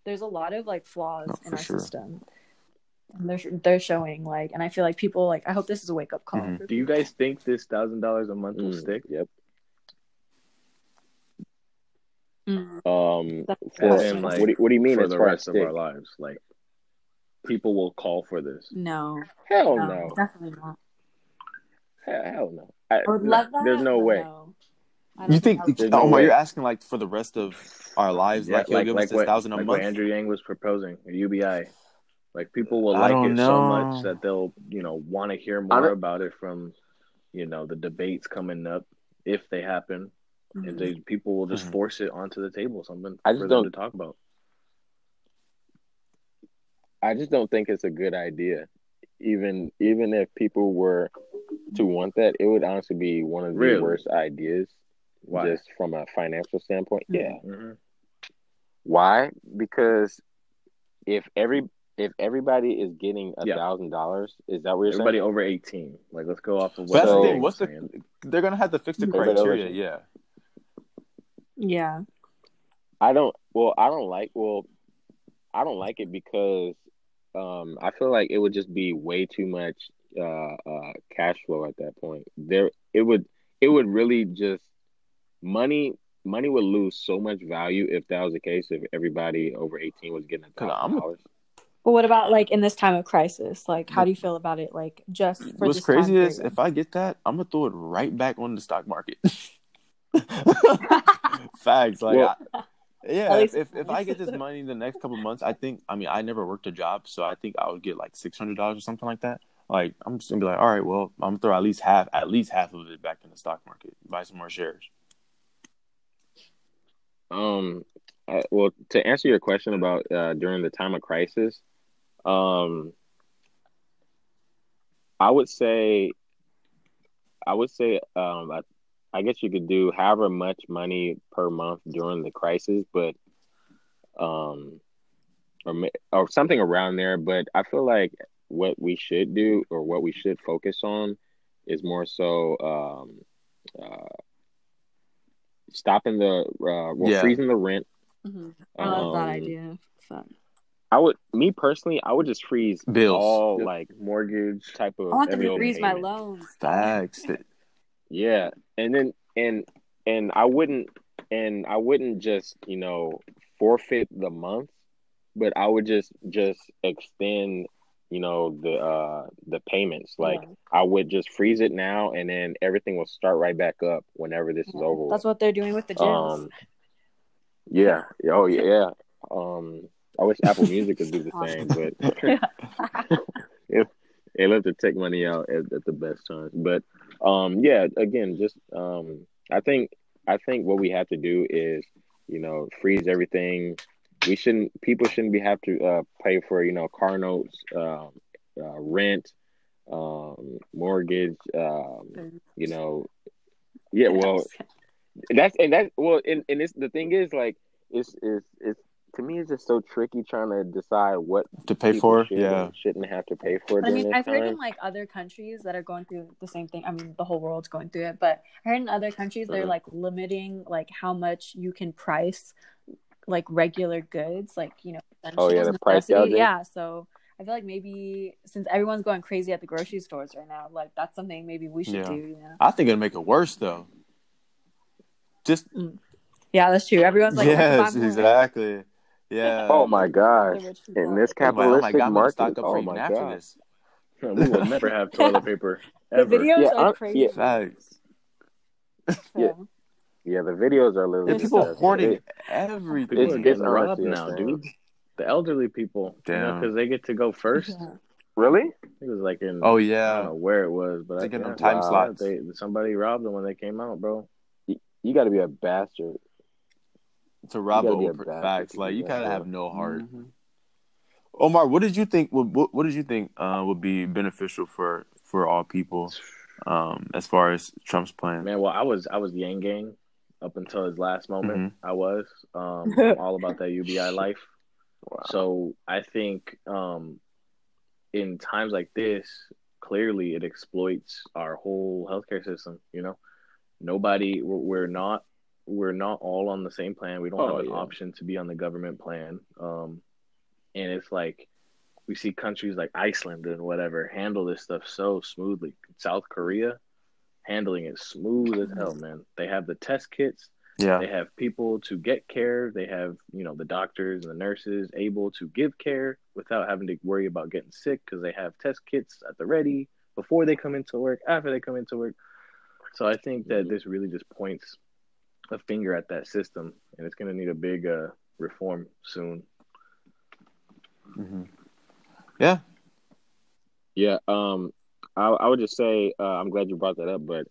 there's a lot of like flaws No, in our sure. system and they're they're showing like and i feel like people like i hope this is a wake-up call Mhm. Do you guys think this thousand dollars a month will Mm, stick? Yep. Mm. Um, for, And, like, what, do, what do you mean for the rest of our lives? Like people will call for this. no Hell no, no. definitely not Hell, hell no. I, I would no, love that. There's no way. No. You think? I would- There's no oh my, way. you're asking like for the rest of our lives, Yeah, like he'll give us this what, thousand a like what month. Andrew Yang was proposing, or UBI. Like people will like don't it so much that they'll, you know, want to hear more about it from, you know, the debates coming up if they happen, and Mhm. they people will just Mhm. force it onto the table, something I for just them to don't- talk about. I just don't think it's a good idea. Even even if people were to want that, it would honestly be one of the Really? worst ideas. Why? Just from a financial standpoint. Mhm. Yeah. hmm Why? Because if every if everybody is getting a thousand dollars, is that what you're Everybody saying? over eighteen. Like let's go off of what that's the So- thing. What's the? They're gonna have to fix the criteria. Yeah. Yeah. I don't. Well, I don't like. Well, I don't like it because um, I feel like it would just be way too much uh, uh, cash flow at that point. There, it would. It would really just money. Money would lose so much value if that was the case. If everybody over eighteen was getting a thousand I'm- dollars. But what about like in this time of crisis? Like, how do you feel about it? Like, just for What's this crazy time is if I get that, I'm gonna throw it right back on the stock market. [laughs] [laughs] [laughs] Facts, like, Well- I- yeah. If, least- if if I get [laughs] this money in the next couple months, I think. I mean, I never worked a job, so I think I would get like six hundred dollars or something like that. Like, I'm just gonna be like, all right, well, I'm gonna throw at least half, at least half of it back in the stock market, buy some more shares. Um, uh, well, to answer your question about uh, during the time of crisis, um, I would say, I would say, um, I, I guess you could do however much money per month during the crisis, but, um, or or something around there. But I feel like what we should do or what we should focus on is more so um, uh, stopping the uh, well, Yeah. freezing the rent. Mm-hmm. I love that Um, idea. Fuck. I would, me personally, I would just freeze Bills. all like mortgage. type of. I want them to freeze my loans. Facts. [laughs] Yeah, and then and and I wouldn't and I wouldn't just you know forfeit the month, but I would just just extend you know the uh the payments. Like Yeah. I would just freeze it now, and then everything will start right back up whenever this is over. That's what they're doing with the gyms. Um, yeah. Oh yeah. Um, I wish Apple Music could do the [laughs] same, but [laughs] [laughs] they love to take money out at, at the best times. But um, yeah, again, just um, I think I think what we have to do is you know freeze everything. We shouldn't people shouldn't be have to uh, pay for you know car notes, um, uh, rent, um, mortgage. Um, you know, yeah. Well, that's and that well, and and it's the thing is like it's it's it's to me it's just so tricky trying to decide what To pay for? should Yeah. shouldn't have to pay for. I mean, I've heard in like other countries that are going through the same thing. I mean, the whole world's going through it, but I heard in other countries they're Mhm. like limiting like how much you can price like regular goods, like you know, Oh, yeah, the price gouging. Yeah, so I feel like maybe since everyone's going crazy at the grocery stores right now, like that's something maybe we should Yeah. do. You know? I think it'll make it worse though. Just Yeah, that's true. Everyone's like, I can buy yes, more. exactly. Yeah. Oh my gosh! The rich people. In this I'm like, oh my god, market, stock up oh my after god! this. [laughs] we will never have [laughs] toilet paper The ever. videos Yeah, are I'm- crazy. yeah. Facts. [laughs] yeah. Yeah, the videos are literally And people disgusting. hoarding It- everything. People It's- are it's getting robbed now, insane. dude. The elderly people, Damn. because they get to go first. Yeah. really? It was like in Oh I don't yeah. know where it was, but They I get them yeah, time yeah, slots. They, somebody robbed them when they came out, bro. You got to be a bastard. To rob gotta a over facts. Like you kind gotta have no heart. Mhm. Omar, what did you think? What, what, what did you think uh, would be beneficial for for all people, um, as far as Trump's plan? Man, well, I was I was Yang Gang up until his last moment. Mm-hmm. I was um, [laughs] all about that UBI life. So I think um, in times like this, clearly it exploits our whole healthcare system. You know, nobody we're, we're not we're not all on the same plan. We don't Oh, have an yeah. option to be on the government plan. Um, and it's like we see countries like Iceland and whatever handle this stuff so smoothly. South Korea handling it smooth as hell, man. They have the test kits. Yeah. They have people to get care. They have, you know, the doctors and the nurses able to give care without having to worry about getting sick because they have test kits at the ready before they come into work, after they come into work. So I think that this really just points a finger at that system, and it's going to need a big uh, reform soon. hmm Yeah. Yeah. Um, I, I would just say uh, I'm glad you brought that up, but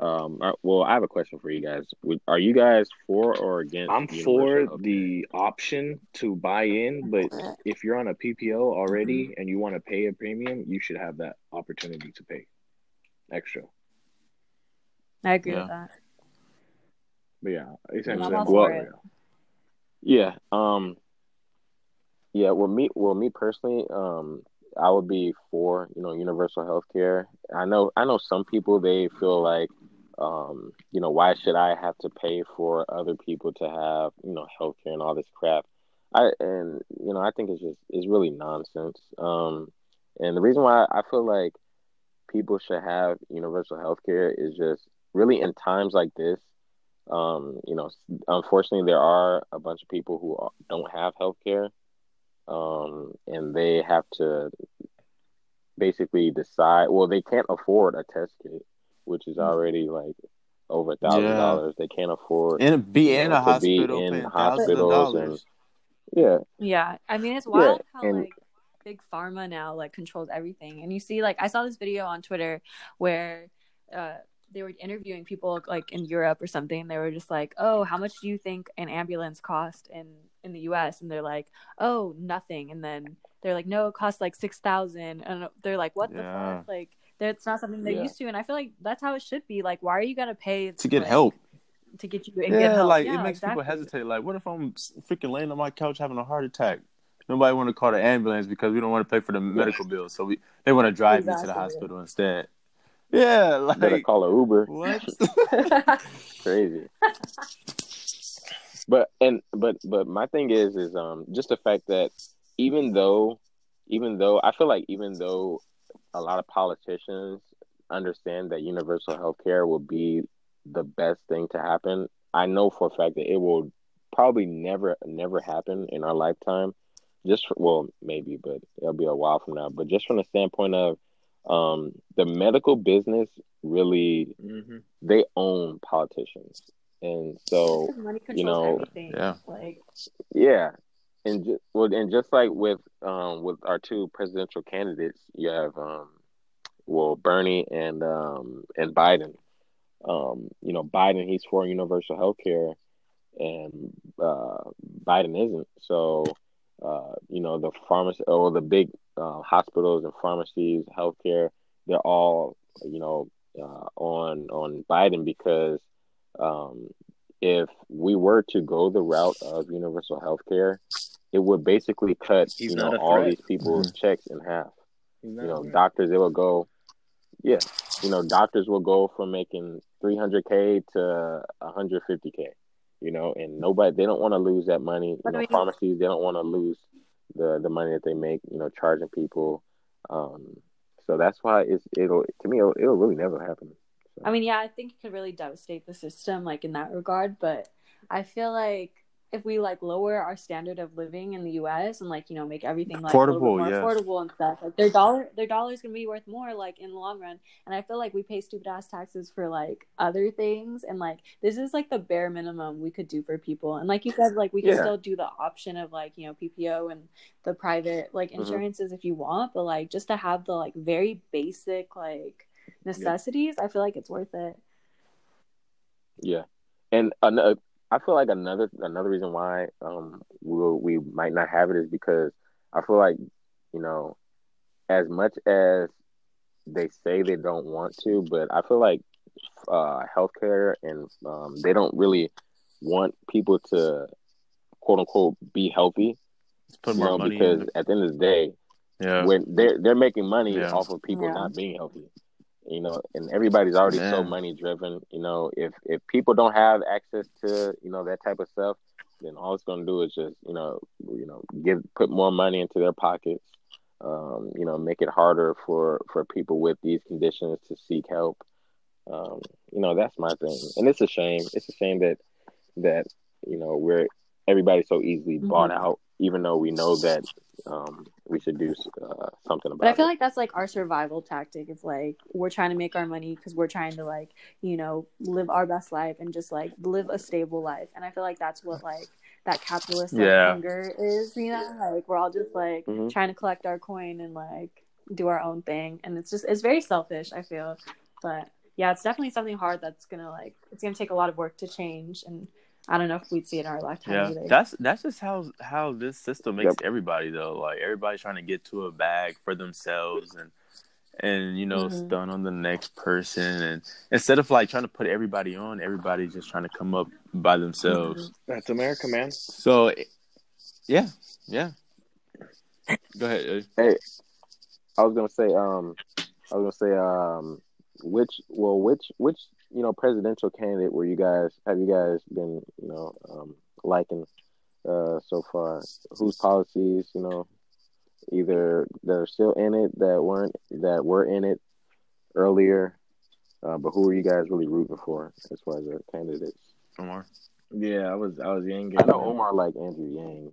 um, uh, well, I have a question for you guys. Would, are you guys for or against? I'm universal for health? the option to buy in, but if you're on a PPO already and you want to pay a premium, you should have that opportunity to pay extra. I agree Yeah. with that. But yeah, essentially, I'm all I'm for for it. it. Yeah. Um. Yeah. Well, me. Well, me personally. Um. I would be for you know universal health care. I know. I know some people they feel like, um, you know, why should I have to pay for other people to have you know health care and all this crap? I and you know I think it's just it's really nonsense. Um, and the reason why I feel like people should have universal health care is just really in times like this. Um, you know, unfortunately, there are a bunch of people who don't have health care, um, and they have to basically decide. Well, they can't afford a test kit, which is already like over a thousand dollars. They can't afford. And be in know, a to be hospital in paying thousands of hospitals and- Yeah, Yeah, I mean it's Yeah, wild how and- like big pharma now like controls everything, and you see like I saw this video on Twitter where uh, they were interviewing people like in Europe or something. They were just like, "Oh, how much do you think an ambulance cost in in the U.S.?" And they're like, "Oh, nothing." And then they're like, "No, it costs like six thousand. And they're like, "What the Yeah. fuck?" Like That's not something they're Yeah. used to, and I feel like that's how it should be. Like, why are you gonna pay to get like, help. to get you and Yeah, get help? like Yeah, it makes people hesitate. Like, what if I'm freaking laying on my couch having a heart attack? Nobody want to call the ambulance because we don't want to pay for the medical bills, so we they want to drive me to the hospital instead. Yeah, [laughs] like Better call an Uber. what? [laughs] [laughs] Crazy. but and but but my thing is is um just the fact that even though even though I feel like even though a lot of politicians understand that universal health care will be the best thing to happen, I know for a fact that it will probably never never happen in our lifetime. Just for, well, maybe, but it'll be a while from now. But just from the standpoint of um, the medical business, really Mm-hmm. they own politicians, and so money you know, everything. yeah. Like, yeah, and just well, and just like with um with our two presidential candidates, you have um well Bernie and um and Biden. Um, you know, Biden he's for universal health care, and uh, Biden isn't. So, uh, you know, the pharmacy or the big uh, hospitals and pharmacies, healthcare, they're all you know uh, on on Biden because um, if we were to go the route of universal health care, it would basically cut He's you know all these people's checks in half. You know, doctors they will go, yeah, you know, doctors will go from making 300k to 150k. You know, and nobody they don't want to lose that money. You know, pharmacies they don't want to lose the the money that they make. You know, charging people. Um, so that's why it's it'll to me it'll, it'll really never happen. I mean, yeah, I think it could really devastate the system, like in that regard. But I feel like if we like lower our standard of living in the U.S. and like you know make everything like Affordable, more yes. affordable and stuff, like their dollar their dollar is gonna be worth more like in the long run. And I feel like we pay stupid ass taxes for like other things, and like this is like the bare minimum we could do for people. And like you said, like we can Yeah. still do the option of like you know PPO and the private like Mhm. insurances if you want, but like just to have the like very basic like necessities, I feel like it's worth it. Yeah, and another, I feel like another another reason why um we we might not have it is because I feel like you know, as much as they say they don't want to, but I feel like uh healthcare and um they don't really want people to quote unquote be healthy. Put more know, money. because in at the end of the day, Yeah, when they're they're making money Yeah. off of people Yeah. not being healthy you know and everybody's already so money driven you know. If if people don't have access to you know that type of stuff then all it's going to do is just you know you know give put more money into their pockets um you know make it harder for for people with these conditions to seek help. Um you know that's my thing. And it's a shame. It's a shame that that you know we're everybody's so easily bought Mhm. out even though we know that um we should do uh, something about it. But I feel it like that's like our survival tactic. It's like we're trying to make our money because we're trying to like you know live our best life and just like live a stable life. And I feel like that's what like that capitalist like, Yeah. hunger is. You know, like we're all just like Mhm. trying to collect our coin and like do our own thing. And it's just it's very selfish. I feel, but yeah, it's definitely something hard that's gonna like it's gonna take a lot of work to change. And I don't know if we'd see it in our lifetime yeah. either. That's that's just how how this system makes Yep. everybody though. Like everybody's trying to get to a bag for themselves and and you know Mhm. stun on the next person and instead of like trying to put everybody on, everybody's just trying to come up by themselves. That's America, man. So yeah, yeah. Go ahead. Eddie. Hey, I was gonna say, um, I was gonna say, um, which, well, which, which, you know, presidential candidate were you guys? Have you guys been, you know, um, liking uh, so far? Whose policies, you know, either that are still in it, that weren't, that were in it earlier, uh, but who are you guys really rooting for as far as their candidates? Omar. Yeah, I was I was Yang. I know Omar like Andrew Yang.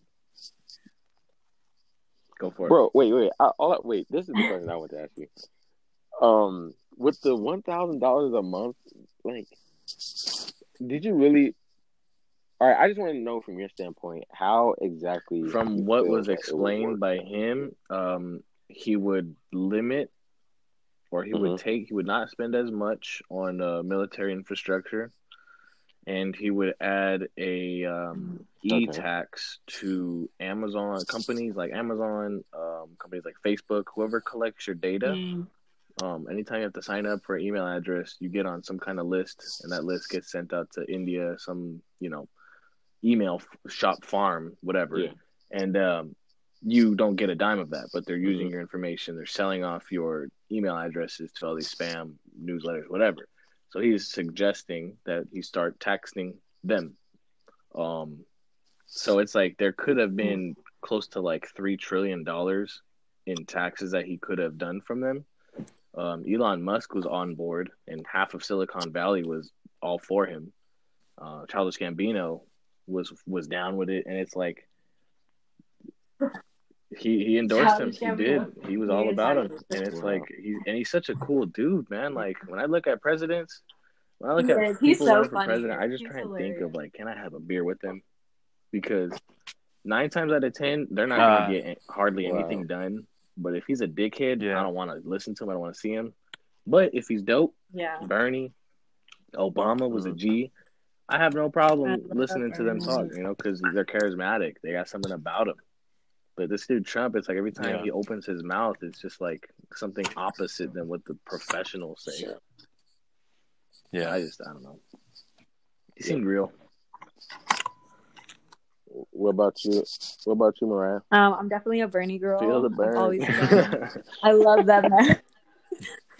Go for it. Bro, wait, wait. I, all I, wait, this is the question I want to ask you. Um, with the one thousand dollars a month, like, did you really? All right, I just want to know from your standpoint how exactly From what was that it would explained by him, um, he would limit, or he Mhm. would take, he would not spend as much on uh, military infrastructure, and he would add a um, e tax to Amazon companies like Amazon, um, companies like Facebook, whoever collects your data. Mm. Um, anytime you have to sign up for an email address, you get on some kind of list, and that list gets sent out to India, some you know, email f- shop farm, whatever. Yeah. And um, you don't get a dime of that, but they're using Mhm. your information. They're selling off your email addresses to all these spam newsletters, whatever. So he's suggesting that he start taxing them. Um, so it's like there could have been close to like three trillion dollars in taxes that he could have done from them. Um, Elon Musk was on board, and half of Silicon Valley was all for him. Uh, Childish Gambino was was down with it, and it's like he he endorsed Childish him. He did. He was He all is about him, and it's Wow. like he and he's such a cool dude, man. Like when I look at presidents, when I look He at is. He's people so running for funny. president, I just He's try and think of like, can I have a beer with them? Because nine times out of ten, they're not Ah. gonna get hardly Wow. anything done. But if he's a dickhead, Yeah. I don't want to listen to him. I don't want to see him. But if he's dope, Yeah. Bernie, Obama was Mm-hmm. a G. I have no problem listening to them talk, you know, because they're charismatic. They got something about them. But this dude Trump, it's like every time Yeah. he opens his mouth, it's just like something opposite than what the professionals say. Yeah. I just, I don't know. He seemed real. What about you? What about you, Mariah? Um, I'm definitely a Bernie girl. Feel the Bern. always. [laughs] I love that man.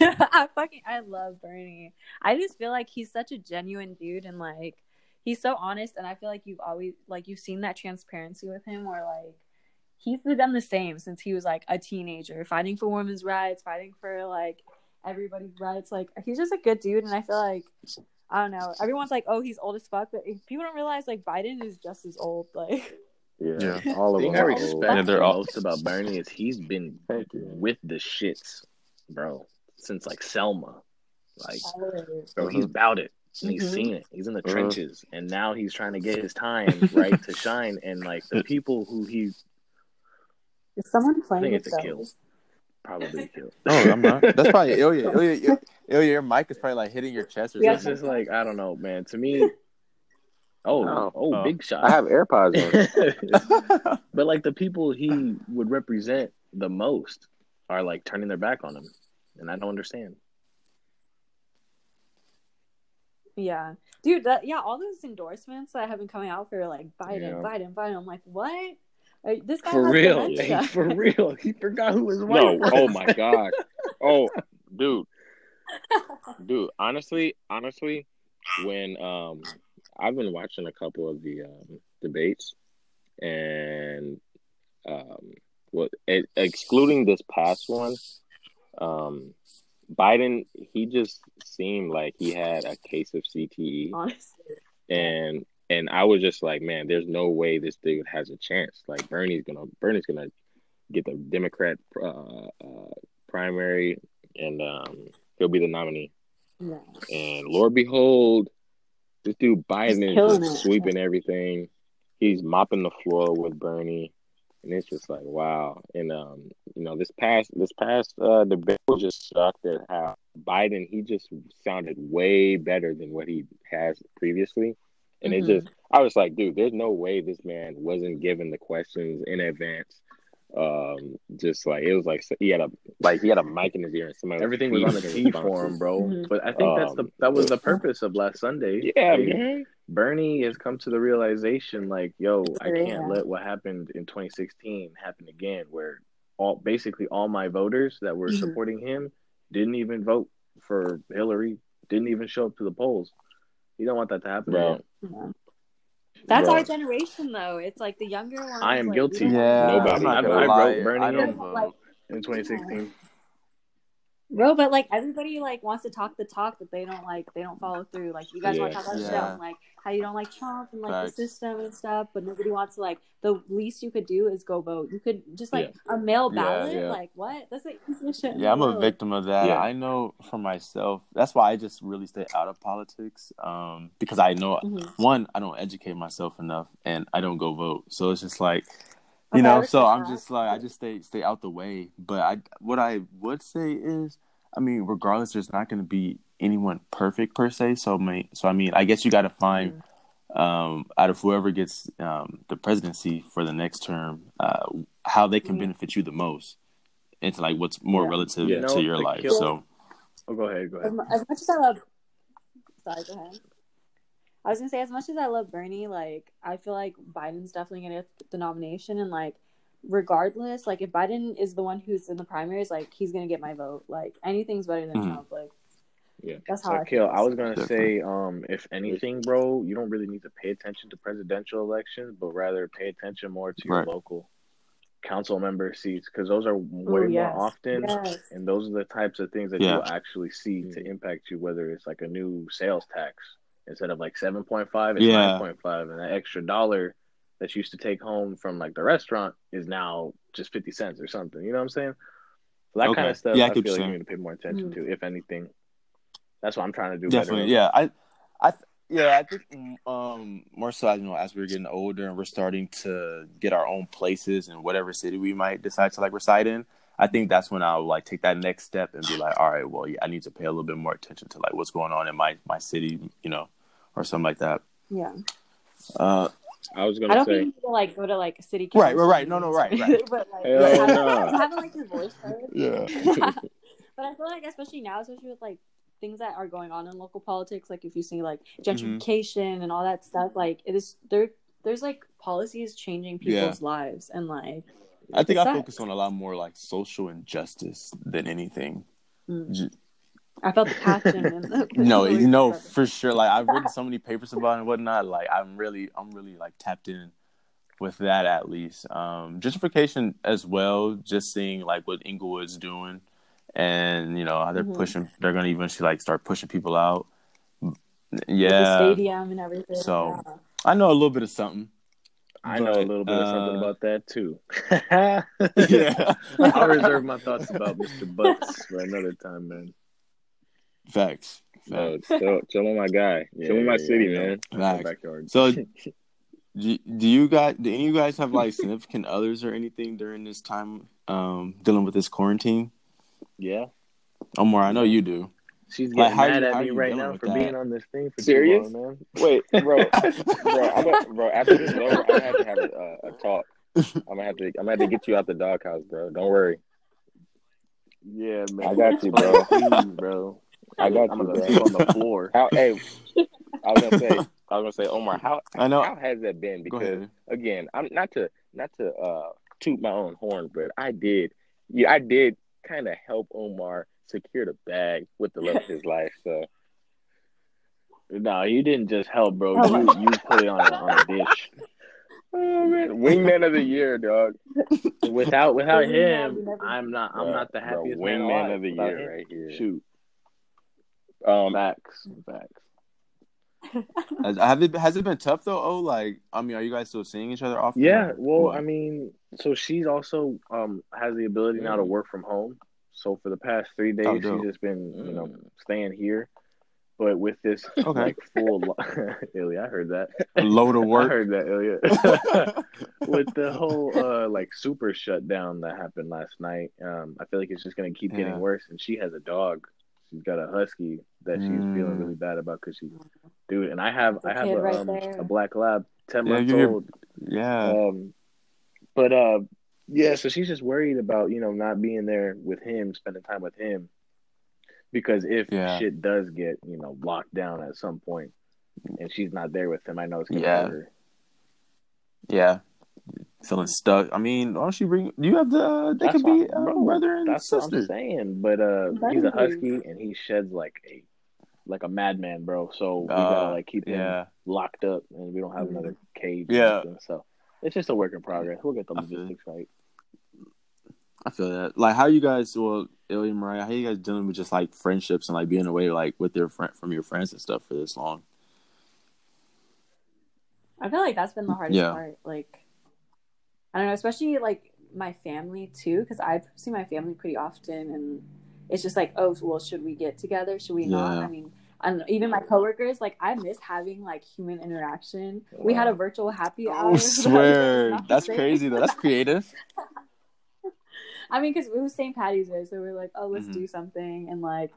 [laughs] I fucking I love Bernie. I just feel like he's such a genuine dude and like he's so honest and I feel like you've always like you've seen that transparency with him where like he's done the same since he was like a teenager, fighting for women's rights, fighting for like everybody's rights. Like he's just a good dude and I feel like I don't know. Everyone's like, "Oh, he's old as fuck," but if people don't realize like Biden is just as old. Like, Yeah, Yeah. all of them. I respect. Yeah, they're the all- most about Bernie is he's been with the shits, bro, since like Selma. Like, bro, he's about it. And he's Mhm. seen it. He's in the Mhm. trenches, and now he's trying to get his time [laughs] right to shine. And like the people who he is someone I playing think with it's a kill. Those? probably [laughs] killed. Oh, I'm not. That's probably Ilya. Ilya, Ilya, Ilya, your mic is probably like hitting your chest or Yeah. It's just like I don't know, man. To me, oh, Oh. oh, Oh. big shot. I have AirPods in. [laughs] [laughs] but like the people he would represent the most are like turning their back on him, and I don't understand. Yeah, dude. That yeah, all those endorsements that have been coming out for like Biden, Yeah. Biden, Biden. I'm like, what? This guy For has real. Hey, for real. [laughs] He forgot who his wife No, was. oh my god. Oh, dude, [laughs] dude. Honestly, honestly, when um, I've been watching a couple of the um, debates, and um, what e- excluding this past one, um, Biden, he just seemed like he had a case of CTE, Honestly, and and I was just like, man, there's no way this dude has a chance. Like Bernie's gonna Bernie's gonna get the Democrat uh, uh, primary, and um, he'll be the nominee. yeah. And Lord behold, this dude Biden is killing just it. sweeping everything. He's mopping the floor with Bernie, and it's just like wow. And um, you know, this past this past uh, debate was just sucked at how Biden he just sounded way better than what he has previously. And Mhm. it just, I was like, dude, there's no way this man wasn't given the questions in advance. Um, just like it was like he had a like he had a mic in his ear and somebody Everything was on the feeding T for him, bro. Mhm. But I think that's the Um, that was the purpose of last Sunday. Yeah, Like, man. Bernie has come to the realization, like, yo, I can't let what happened in 2016 happen again, where all basically all my voters that were Mhm. supporting him didn't even vote for Hillary, didn't even show up to the polls. You don't want that to happen. Bro. Yeah. That's Bro. our generation, though. It's like the younger ones. I am like, guilty. Yeah, Nobody. I'm not I- I wrote Bernie I don't in. vote. Um, like, In 2016, Bro, but like everybody like wants to talk the talk, but they don't like they don't follow through. Like you guys want to Yeah. talk about shit Yeah. on like how you don't like Trump and like Facts. the system and stuff, but nobody wants to like the least you could do is go vote. You could just like a mail Yeah, ballot. yeah. Like what? That's like easiest shit. in Yeah, I'm a victim of that. Yeah. I know for myself. That's why I just really stay out of politics. Um, because I know Mhm. one, I don't educate myself enough, and I don't go vote. So it's just like, Okay, you I know. So respect I'm just like, I just stay stay out the way. But I, what I would say is, I mean, regardless, there's not going to be anyone perfect per se. So, may, so I mean, I guess you got to find. Um, out of whoever gets um, the presidency for the next term, uh, how they can Mhm. benefit you the most, and to like what's more Yeah. relative You know, to your life. kill- So Oh, go ahead. Go ahead. mu- as much as I love, sorry, go ahead. I was gonna say, as much as I love Bernie, like I feel like Biden's definitely gonna get the nomination, and like regardless, like if Biden is the one who's in the primaries, like he's gonna get my vote. Like anything's better than Mhm. Trump. Like Yeah. that's how So, I Kill. I was gonna say, um, if anything, bro, you don't really need to pay attention to presidential elections, but rather pay attention more to your Right. local council member seats because those are way Ooh, yes. more often, Yes. and those are the types of things that Yeah. you'll actually see to impact you. Whether it's like a new sales tax instead of like seven point five, it's Yeah. nine point five, and that extra dollar that you used to take home from like the restaurant is now just fifty cents or something. You know what I'm saying? So that Okay. kind of stuff, Yeah, I I, get feel like you're you saying. need to pay more attention Mhm. to, if anything. That's what I'm trying to do. Definitely, better. yeah. I, I, yeah, I think mm, um more so, you know, as we're getting older and we're starting to get our own places in whatever city we might decide to like reside in. I think that's when I'll like take that next step and be like, all right, well, yeah, I need to pay a little bit more attention to like what's going on in my my city, you know, or something like that. Yeah. Uh, I was gonna I don't say, think you need to like go to like a city Right, council. right, right. No, no, right, right. [laughs] but like Hell having, no. having like your voice heard. [laughs] yeah, [laughs] but I feel like especially now, especially with like things that are going on in local politics, like if you see like gentrification and all that stuff, like it is there. There's like policies changing Yeah. people's lives, and like I think I that- focus on a lot more like social injustice than anything. mm, J- I felt the passion. [laughs] No, you know words of it. for sure. Like I've written [laughs] so many papers about it and whatnot. Like I'm really, I'm really like tapped in with that at least. Um, gentrification as well. Just seeing like what Inglewood's doing, and you know how they're Mhm. pushing. They're gonna eventually like start pushing people out. Yeah, stadium and everything. So- yeah. I know a little bit of something. I know a little bit of something uh, about that too. [laughs] [laughs] yeah, I'll reserve my thoughts about Mr. Butts for another time, man. facts. No, facts. chill, chill on my guy. chill in my yeah, city, yeah. man. Facts. So, [laughs] do, do you guys, do any of you guys have like significant others or anything during this time um, dealing with this quarantine? yeah, Omar, I know you do. She's getting how mad you- at me right now for that? being on this thing for Serious? too long, man. [laughs] Wait, bro, [laughs] bro, I'm a, bro. After this is over, I have to have a, a talk. I'm gonna have to. I'm gonna have to get you out the doghouse, bro. Don't worry. Yeah, man. I got you, bro. Please, bro. I got I'm you, bro. on the floor. How? Hey, I was gonna say. I was gonna say, Omar. How? I know. How has that been? Because again, I'm not to not to uh toot my own horn, but I did. Yeah, I did kind of help Omar secure the bag with the love of his life. So [laughs] No, you didn't just help, bro. Oh, You you put it on a, on a dish. [laughs] Oh man, wingman of the year, dog. [laughs] Without without him, I'm not I'm Bro, not the bro, happiest man wingman alive of the year him. right here. Shoot, Um, facts, facts. Has, have it, has it been tough though? Oh, like I mean, are you guys still seeing each other often? Yeah, well, what? I mean, so she's also um has the ability now to work from home. So for the past three days, Oh, she's just been you know Mm. staying here. But with this [laughs] Okay. like full, lo- [laughs] Ilya, I heard that. a load of [laughs] work. I heard that, Ilya. with the whole uh like super shutdown that happened last night, um, I feel like it's just gonna keep Yeah. getting worse. And she has a dog. She's got a husky that she's Mm. feeling really bad about because she, dude. And I have I have a, right um, a black lab, ten Yeah, months old. yeah, Um, but uh, yeah. So she's just worried about you know not being there with him, spending time with him, because if Yeah. shit does get you know locked down at some point, and she's not there with him, I know it's gonna Yeah. hurt her. yeah. Feeling stuck. I mean, why don't you bring? Do you have the? They That's could be what- bro, brother and That's what sister. I'm saying. But uh, he's a Buddies. husky and he sheds like a like a madman, bro. So we Uh, gotta like keep him Yeah, locked up, and we don't have another cage. Yeah. nothing. So it's just a work in progress. We'll get the I feel you. logistics right. I feel that. Like, how you guys? Well, Ilya and Mariah, how you guys dealing with just like friendships and like being away like with your friend from your friends and stuff for this long? I feel like that's been the hardest Yeah. part. Like, I don't know, especially like my family too, because I see my family pretty often, and it's just like, oh, well, should we get together? Should we not? I mean, I don't know. Even my coworkers, like, I miss having like human interaction. We had a virtual happy hour. Oh, so that was swear, that's crazy though. That's creative. [laughs] I mean, because it was St. Patty's Day, so we are like, oh, let's Mhm. do something, and like,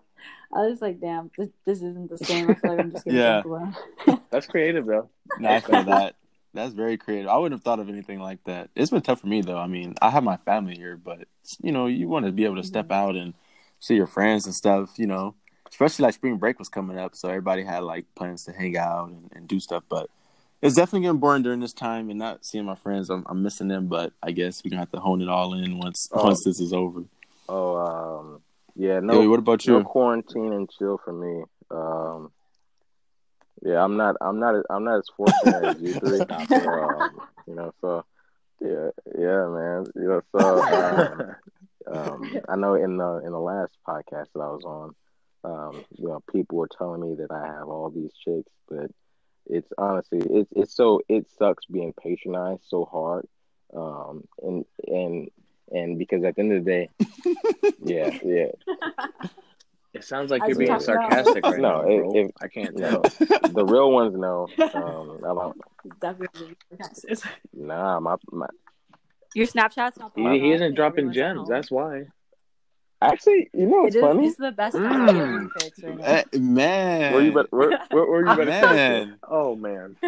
I was like, damn, this, this isn't the same. I feel like I'm just getting [laughs] Yeah. drunk. [laughs] That's creative though. No, I feel that. That's very creative. I wouldn't have thought of anything like that. It's been tough for me though. I mean, I have my family here, but you know, you want to be able to step out and see your friends and stuff. You know, especially like spring break was coming up, so everybody had like plans to hang out and, and do stuff. But it's definitely getting boring during this time and not seeing my friends. I'm, I'm missing them, but I guess we're gonna have to hone it all in once Oh. once this is over. Oh, um, yeah. No, Joey, what about no you? quarantine and chill for me. Um, yeah, I'm not. I'm not. I'm not as fortunate as you three. [laughs] So, um, you know, so yeah, yeah, man. You know, so [laughs] um, um, I know in the in the last podcast that I was on, um, you know, people were telling me that I have all these chicks, but it's honestly, it's it's so it sucks being patronized so hard, um, and and and because at the end of the day, [laughs] yeah, yeah, It sounds like I you're being just don't know. sarcastic right No, now, it- it- I can't no, tell. the real ones know. [laughs] Um, I don't. Definitely. Nah, my, my Your Snapchat's not the He, he isn't dropping gems. on. That's why. Actually, you know, It it's funny. It's the best Mm. Thanksgiving pics right now. Eh, man, Where you better, where, [laughs] where, where you better man. Oh man. [laughs]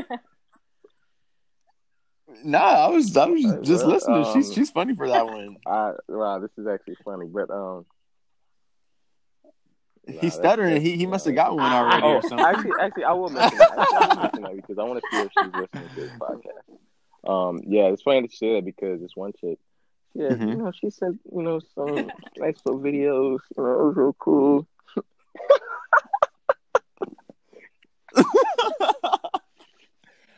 Nah, I was I was Uh, just well, listening. she's um, she's funny for that one. [laughs] I wow, this is actually funny, but um, Nah, He's that's- stuttering. that's- He he must have got one already oh, or something. actually, actually, I will mention that. Actually, I mention that because I want to see if she's listening to this podcast. Um, yeah, it's funny that you say that because this one chick, yeah, Mhm. you know, she sent you know some nice little videos. You know, it was real cool.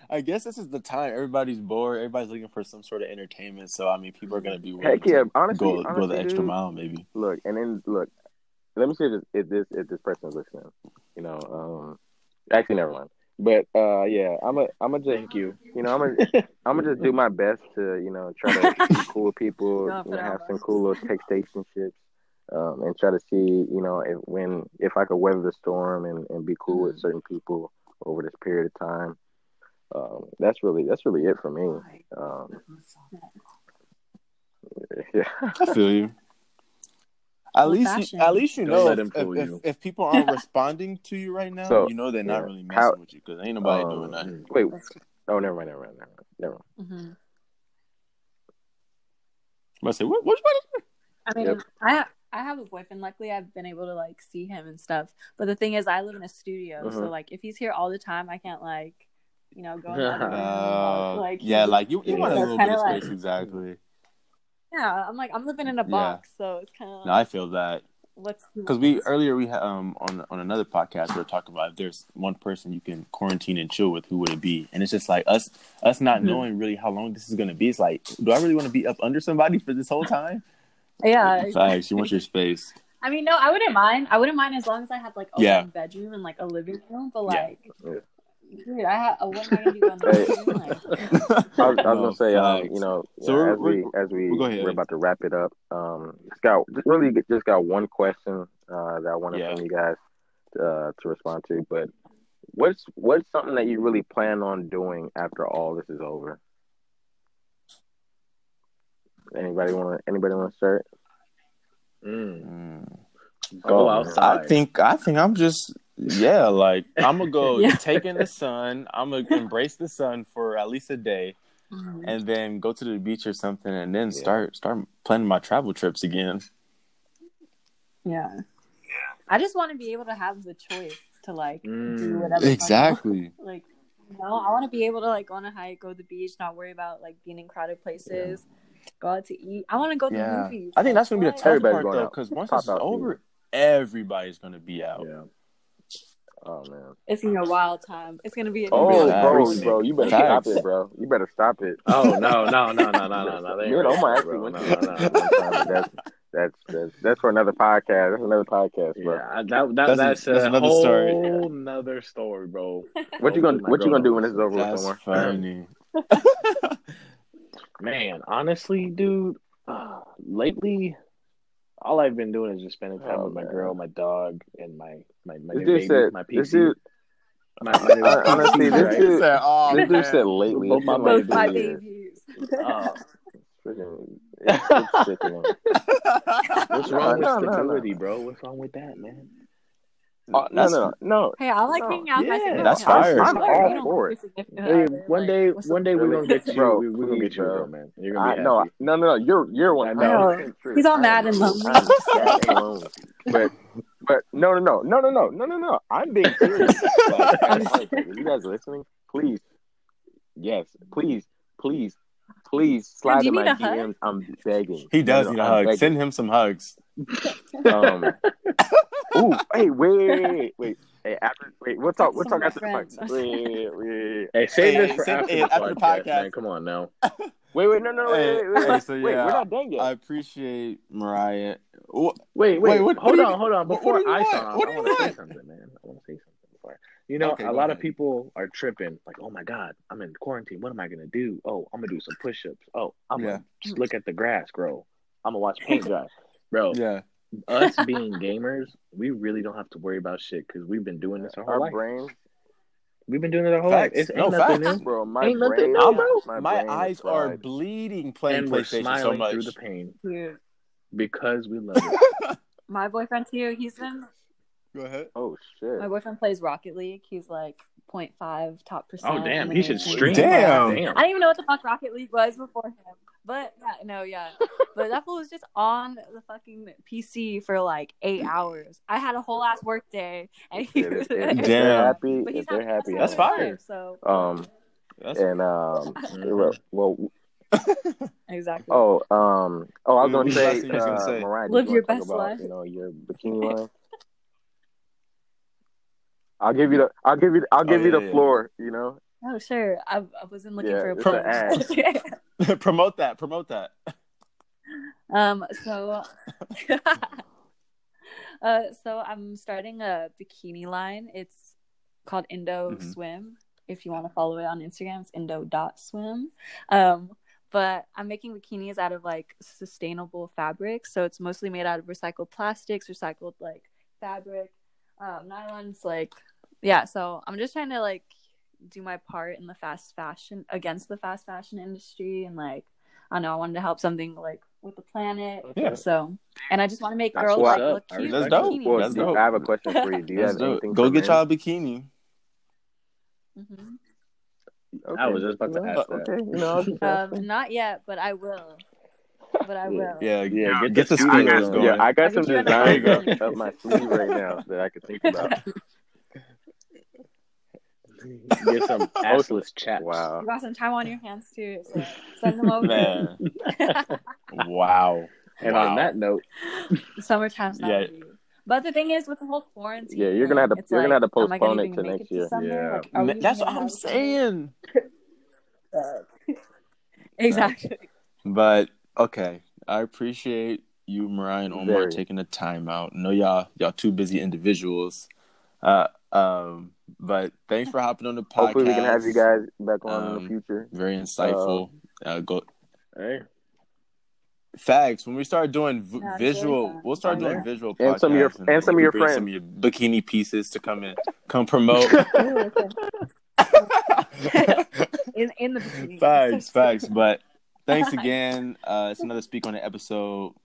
I guess this is the time everybody's bored. Everybody's looking for some sort of entertainment. So I mean, people are gonna be willing Heck yeah, to honestly, go go the extra dude, mile, maybe. Look, and then look. Let me see if this if this, if this person is listening. You know, um, actually, never mind. But uh, yeah, I'm a I'm a just Thank you. you know I'm a [laughs] I'm gonna just do my best to you know try to [laughs] be cool with people, you know, have some cool little textationships, um, and try to see you know if when if I could weather the storm and, and be cool with certain people over this period of time. Um, that's really that's really it for me. Um, [laughs] yeah. I feel you. At least, you, at least you Don't know let if, him fool if, you. if, if people [laughs] aren't responding to you right now, So, you know they're not really messing How- with you because ain't nobody Um, doing nothing. Wait, That's oh never mind, never mind, never mind, never mind. hmm I say, what? What? what? I mean, Yep. I I have a boyfriend. Luckily, I've been able to like see him and stuff. But the thing is, I live in a studio, so Mhm. like if he's here all the time, I can't like you know go [laughs] in the other room. Uh, like yeah, like you, you Yeah. [laughs] want a little bit of kinda space, like- exactly. Yeah, I'm like I'm living in a Yeah. box, so it's kind of No, like I feel that what's because we earlier we had um on on another podcast we were talking about if there's one person you can quarantine and chill with, who would it be? And it's just like us us not Mhm. knowing really how long this is gonna be. It's like, do I really want to be up under somebody for this whole time? yeah. Facts. You want your space. I mean, no, I wouldn't mind. I wouldn't mind as long as I had like a Yeah. bedroom and like a living room. But like, Yeah. Dude, I have. What am I gonna do on the Hey. living room? Like, [laughs] I was, I was No, gonna say, um, you know, So you know, we're- as we we're- as we we'll ahead, we're about to wrap it up, um, just got really just got one question uh, that I wanted Yeah. from you guys uh, to respond to. But what's what's something that you really plan on doing after all this is over? Anybody want to anybody want to start? Mm. Mm. Go Oh, outside. I think I think I'm just yeah, like I'm gonna go [laughs] Yeah. take in the sun. I'm gonna embrace the sun for at least a day, mhm. and then go to the beach or something, and then Yeah. start start planning my travel trips again. yeah. I just want to be able to have the choice to like do Mm. whatever. Exactly. I want. [laughs] Like, you know, I want to be able to like go on a hike, go to the beach, not worry about like being in crowded places, go out to eat. I want to go to Yeah, movies. I think that's gonna be the what? tough Everybody's part though, because once Pop this is over, everybody's gonna be out. Yeah. Oh man! It's gonna be a wild time. It's gonna be. A Oh, Facts. bro, bro, you better Facts. stop it, bro. You better stop it. Oh no no no no no no no! They ain't Dude, ready I'm for it, actually bro. went No, to no, one no. [laughs] That's that's that's that's for another podcast. That's another podcast, bro. Yeah, that, that That's- that's, that's a another whole story. another story, bro. [laughs] What you gonna Hopefully my What you gonna do when this is over That's somewhere? funny. [laughs] Man, honestly, dude, uh, lately, all I've been doing is just spending time Oh, with my man. girl, my dog, and my my my This new dude baby, said. my This PC. dude. my, my new Hon- honestly, PC, this right? dude- said, "Oh, This dude man." said lately. Both my Both my babies. Freaking- it's- it's sickening. what's wrong with No, no, no. stability, bro? What's wrong with that, man? Oh, no, no, no, no. Hey, I like No. hanging out. Yeah, that's other. fire. I'm Like, all for it. Hey, one day, what's one up? day we're gonna get you. Bro, we, we're gonna get you, bro. bro, man. You're gonna I be no, happy. no, no, no. You're you're one. I know. hundred percent true. He's all mad and lonely. And lonely. But but no, no, no, no, no, no, no, no, no. I'm being serious. [laughs] like, like, you guys listening? Please, yes, please, please, please slide do in my need a hug? DMs. I'm begging. He does No, need a I'm hug. begging. Send him some hugs. Um, [laughs] ooh, hey, wait, wait, wait, wait. Hey, after, wait, we'll talk. We'll talk of my after the podcast. Wait, wait, wait, Hey, save Hey, this for save- after, hey, the, after the podcast, podcast. man. Come on now. [laughs] wait, wait, no, no, wait, wait, wait, hey, wait, so wait, we're not done yet. I appreciate Mariah. Wait, wait, Wait, what- hold what on, you- hold on. Before what do you I sign off, I want to say something, man. I want to say something before. You know, Okay, a lot ahead. of people are tripping, like, "Oh my God, I'm in quarantine. What am I gonna do? Oh, I'm gonna do some push-ups. Oh, I'm Yeah. gonna just look at the grass grow. I'm gonna watch [laughs] paint dry, bro. Yeah. Us [laughs] being gamers, we really don't have to worry about shit because we've been doing this our whole Our life. brains, We've been doing it our whole Facts. life. It's No, nothing facts. new. bro. My Ain't nothing new, bro. My, My brain is eyes are fried. bleeding playing And we're PlayStation so much. through the pain Dude, because we love it. [laughs] my boyfriend too. He's been Go ahead. Oh shit. my boyfriend plays Rocket League. He's like 0.5 top percent. oh damn, he should nation. stream. Damn. damn. I didn't even know what the fuck Rocket League was before him. But yeah, no, yeah. But that fool was just on the fucking PC for like eight hours. I had a whole ass work day, and he If, was if, if [laughs] Damn. they're happy, But he's if they're happy, That's best time of fire. life, So Um, That's and um, [laughs] well, exactly. oh, um, oh, I was gonna say, last thing you was gonna uh, say? Mariah, Live you your best about, life. You know your bikini line. [laughs] I'll give you the, I'll give you, I'll give Oh, you yeah, the yeah. floor. You know, Oh sure. I, I wasn't looking Yeah, for a it's an ad. [laughs] [laughs] promote that. Promote that. um. So. [laughs] uh. So I'm starting a bikini line. It's called Indo Mhm. Swim. If you want to follow it on Instagram, it's Indo dot Swim. Um. But I'm making bikinis out of like sustainable fabrics. So it's mostly made out of recycled plastics, recycled like fabric, um, nylons. Like, yeah. So I'm just trying to like do my part in the fast fashion against the fast fashion industry and like I know, I wanted to help something like with the planet. Yeah. So and I just want to make That's girls like up. look cute. That's in dope. bikinis. well, That's do- dope. I have a question for you. Do you Let's have do anything? Go get men? y'all a bikini. Mhm. I was just about to Well, ask that. Okay, you know, I'll just ask Um, not yet, but I will. But I will. Yeah, Yeah, get get, the the studio going. going. Yeah, I got I'll some get designs [laughs] idea. up, up my sleeve right now that I could think about. [laughs] Get some [laughs] assless chaps. Wow. You got some time on your hands too, so send them over. Man, wow. And Wow. on that note, Summertime's not Yeah. ready. But the thing is, with the whole quarantine, Yeah, you're gonna have to- you're gonna have to am I gonna postpone it to make next to year. summer? Yeah. Like, are we Man, That's what I'm have a summer? saying. Exactly. But okay, I appreciate you, Mariah and Omar, Very. taking the time out. I know y'all y'all two busy individuals. Uh, um, but thanks for hopping on the podcast. Hopefully, we can have you guys back on in Um, the future. Very insightful. Uh, go hey, facts. When we start doing v- Yeah, it's really visual, fun. we'll start doing visual And some of your- podcasts, and some of we your can bring friends. some of your bikini pieces to come in, [laughs] come promote. [laughs] [laughs] In in the bikini. facts, facts. But thanks [laughs] again. Uh, it's another Speak on the episode.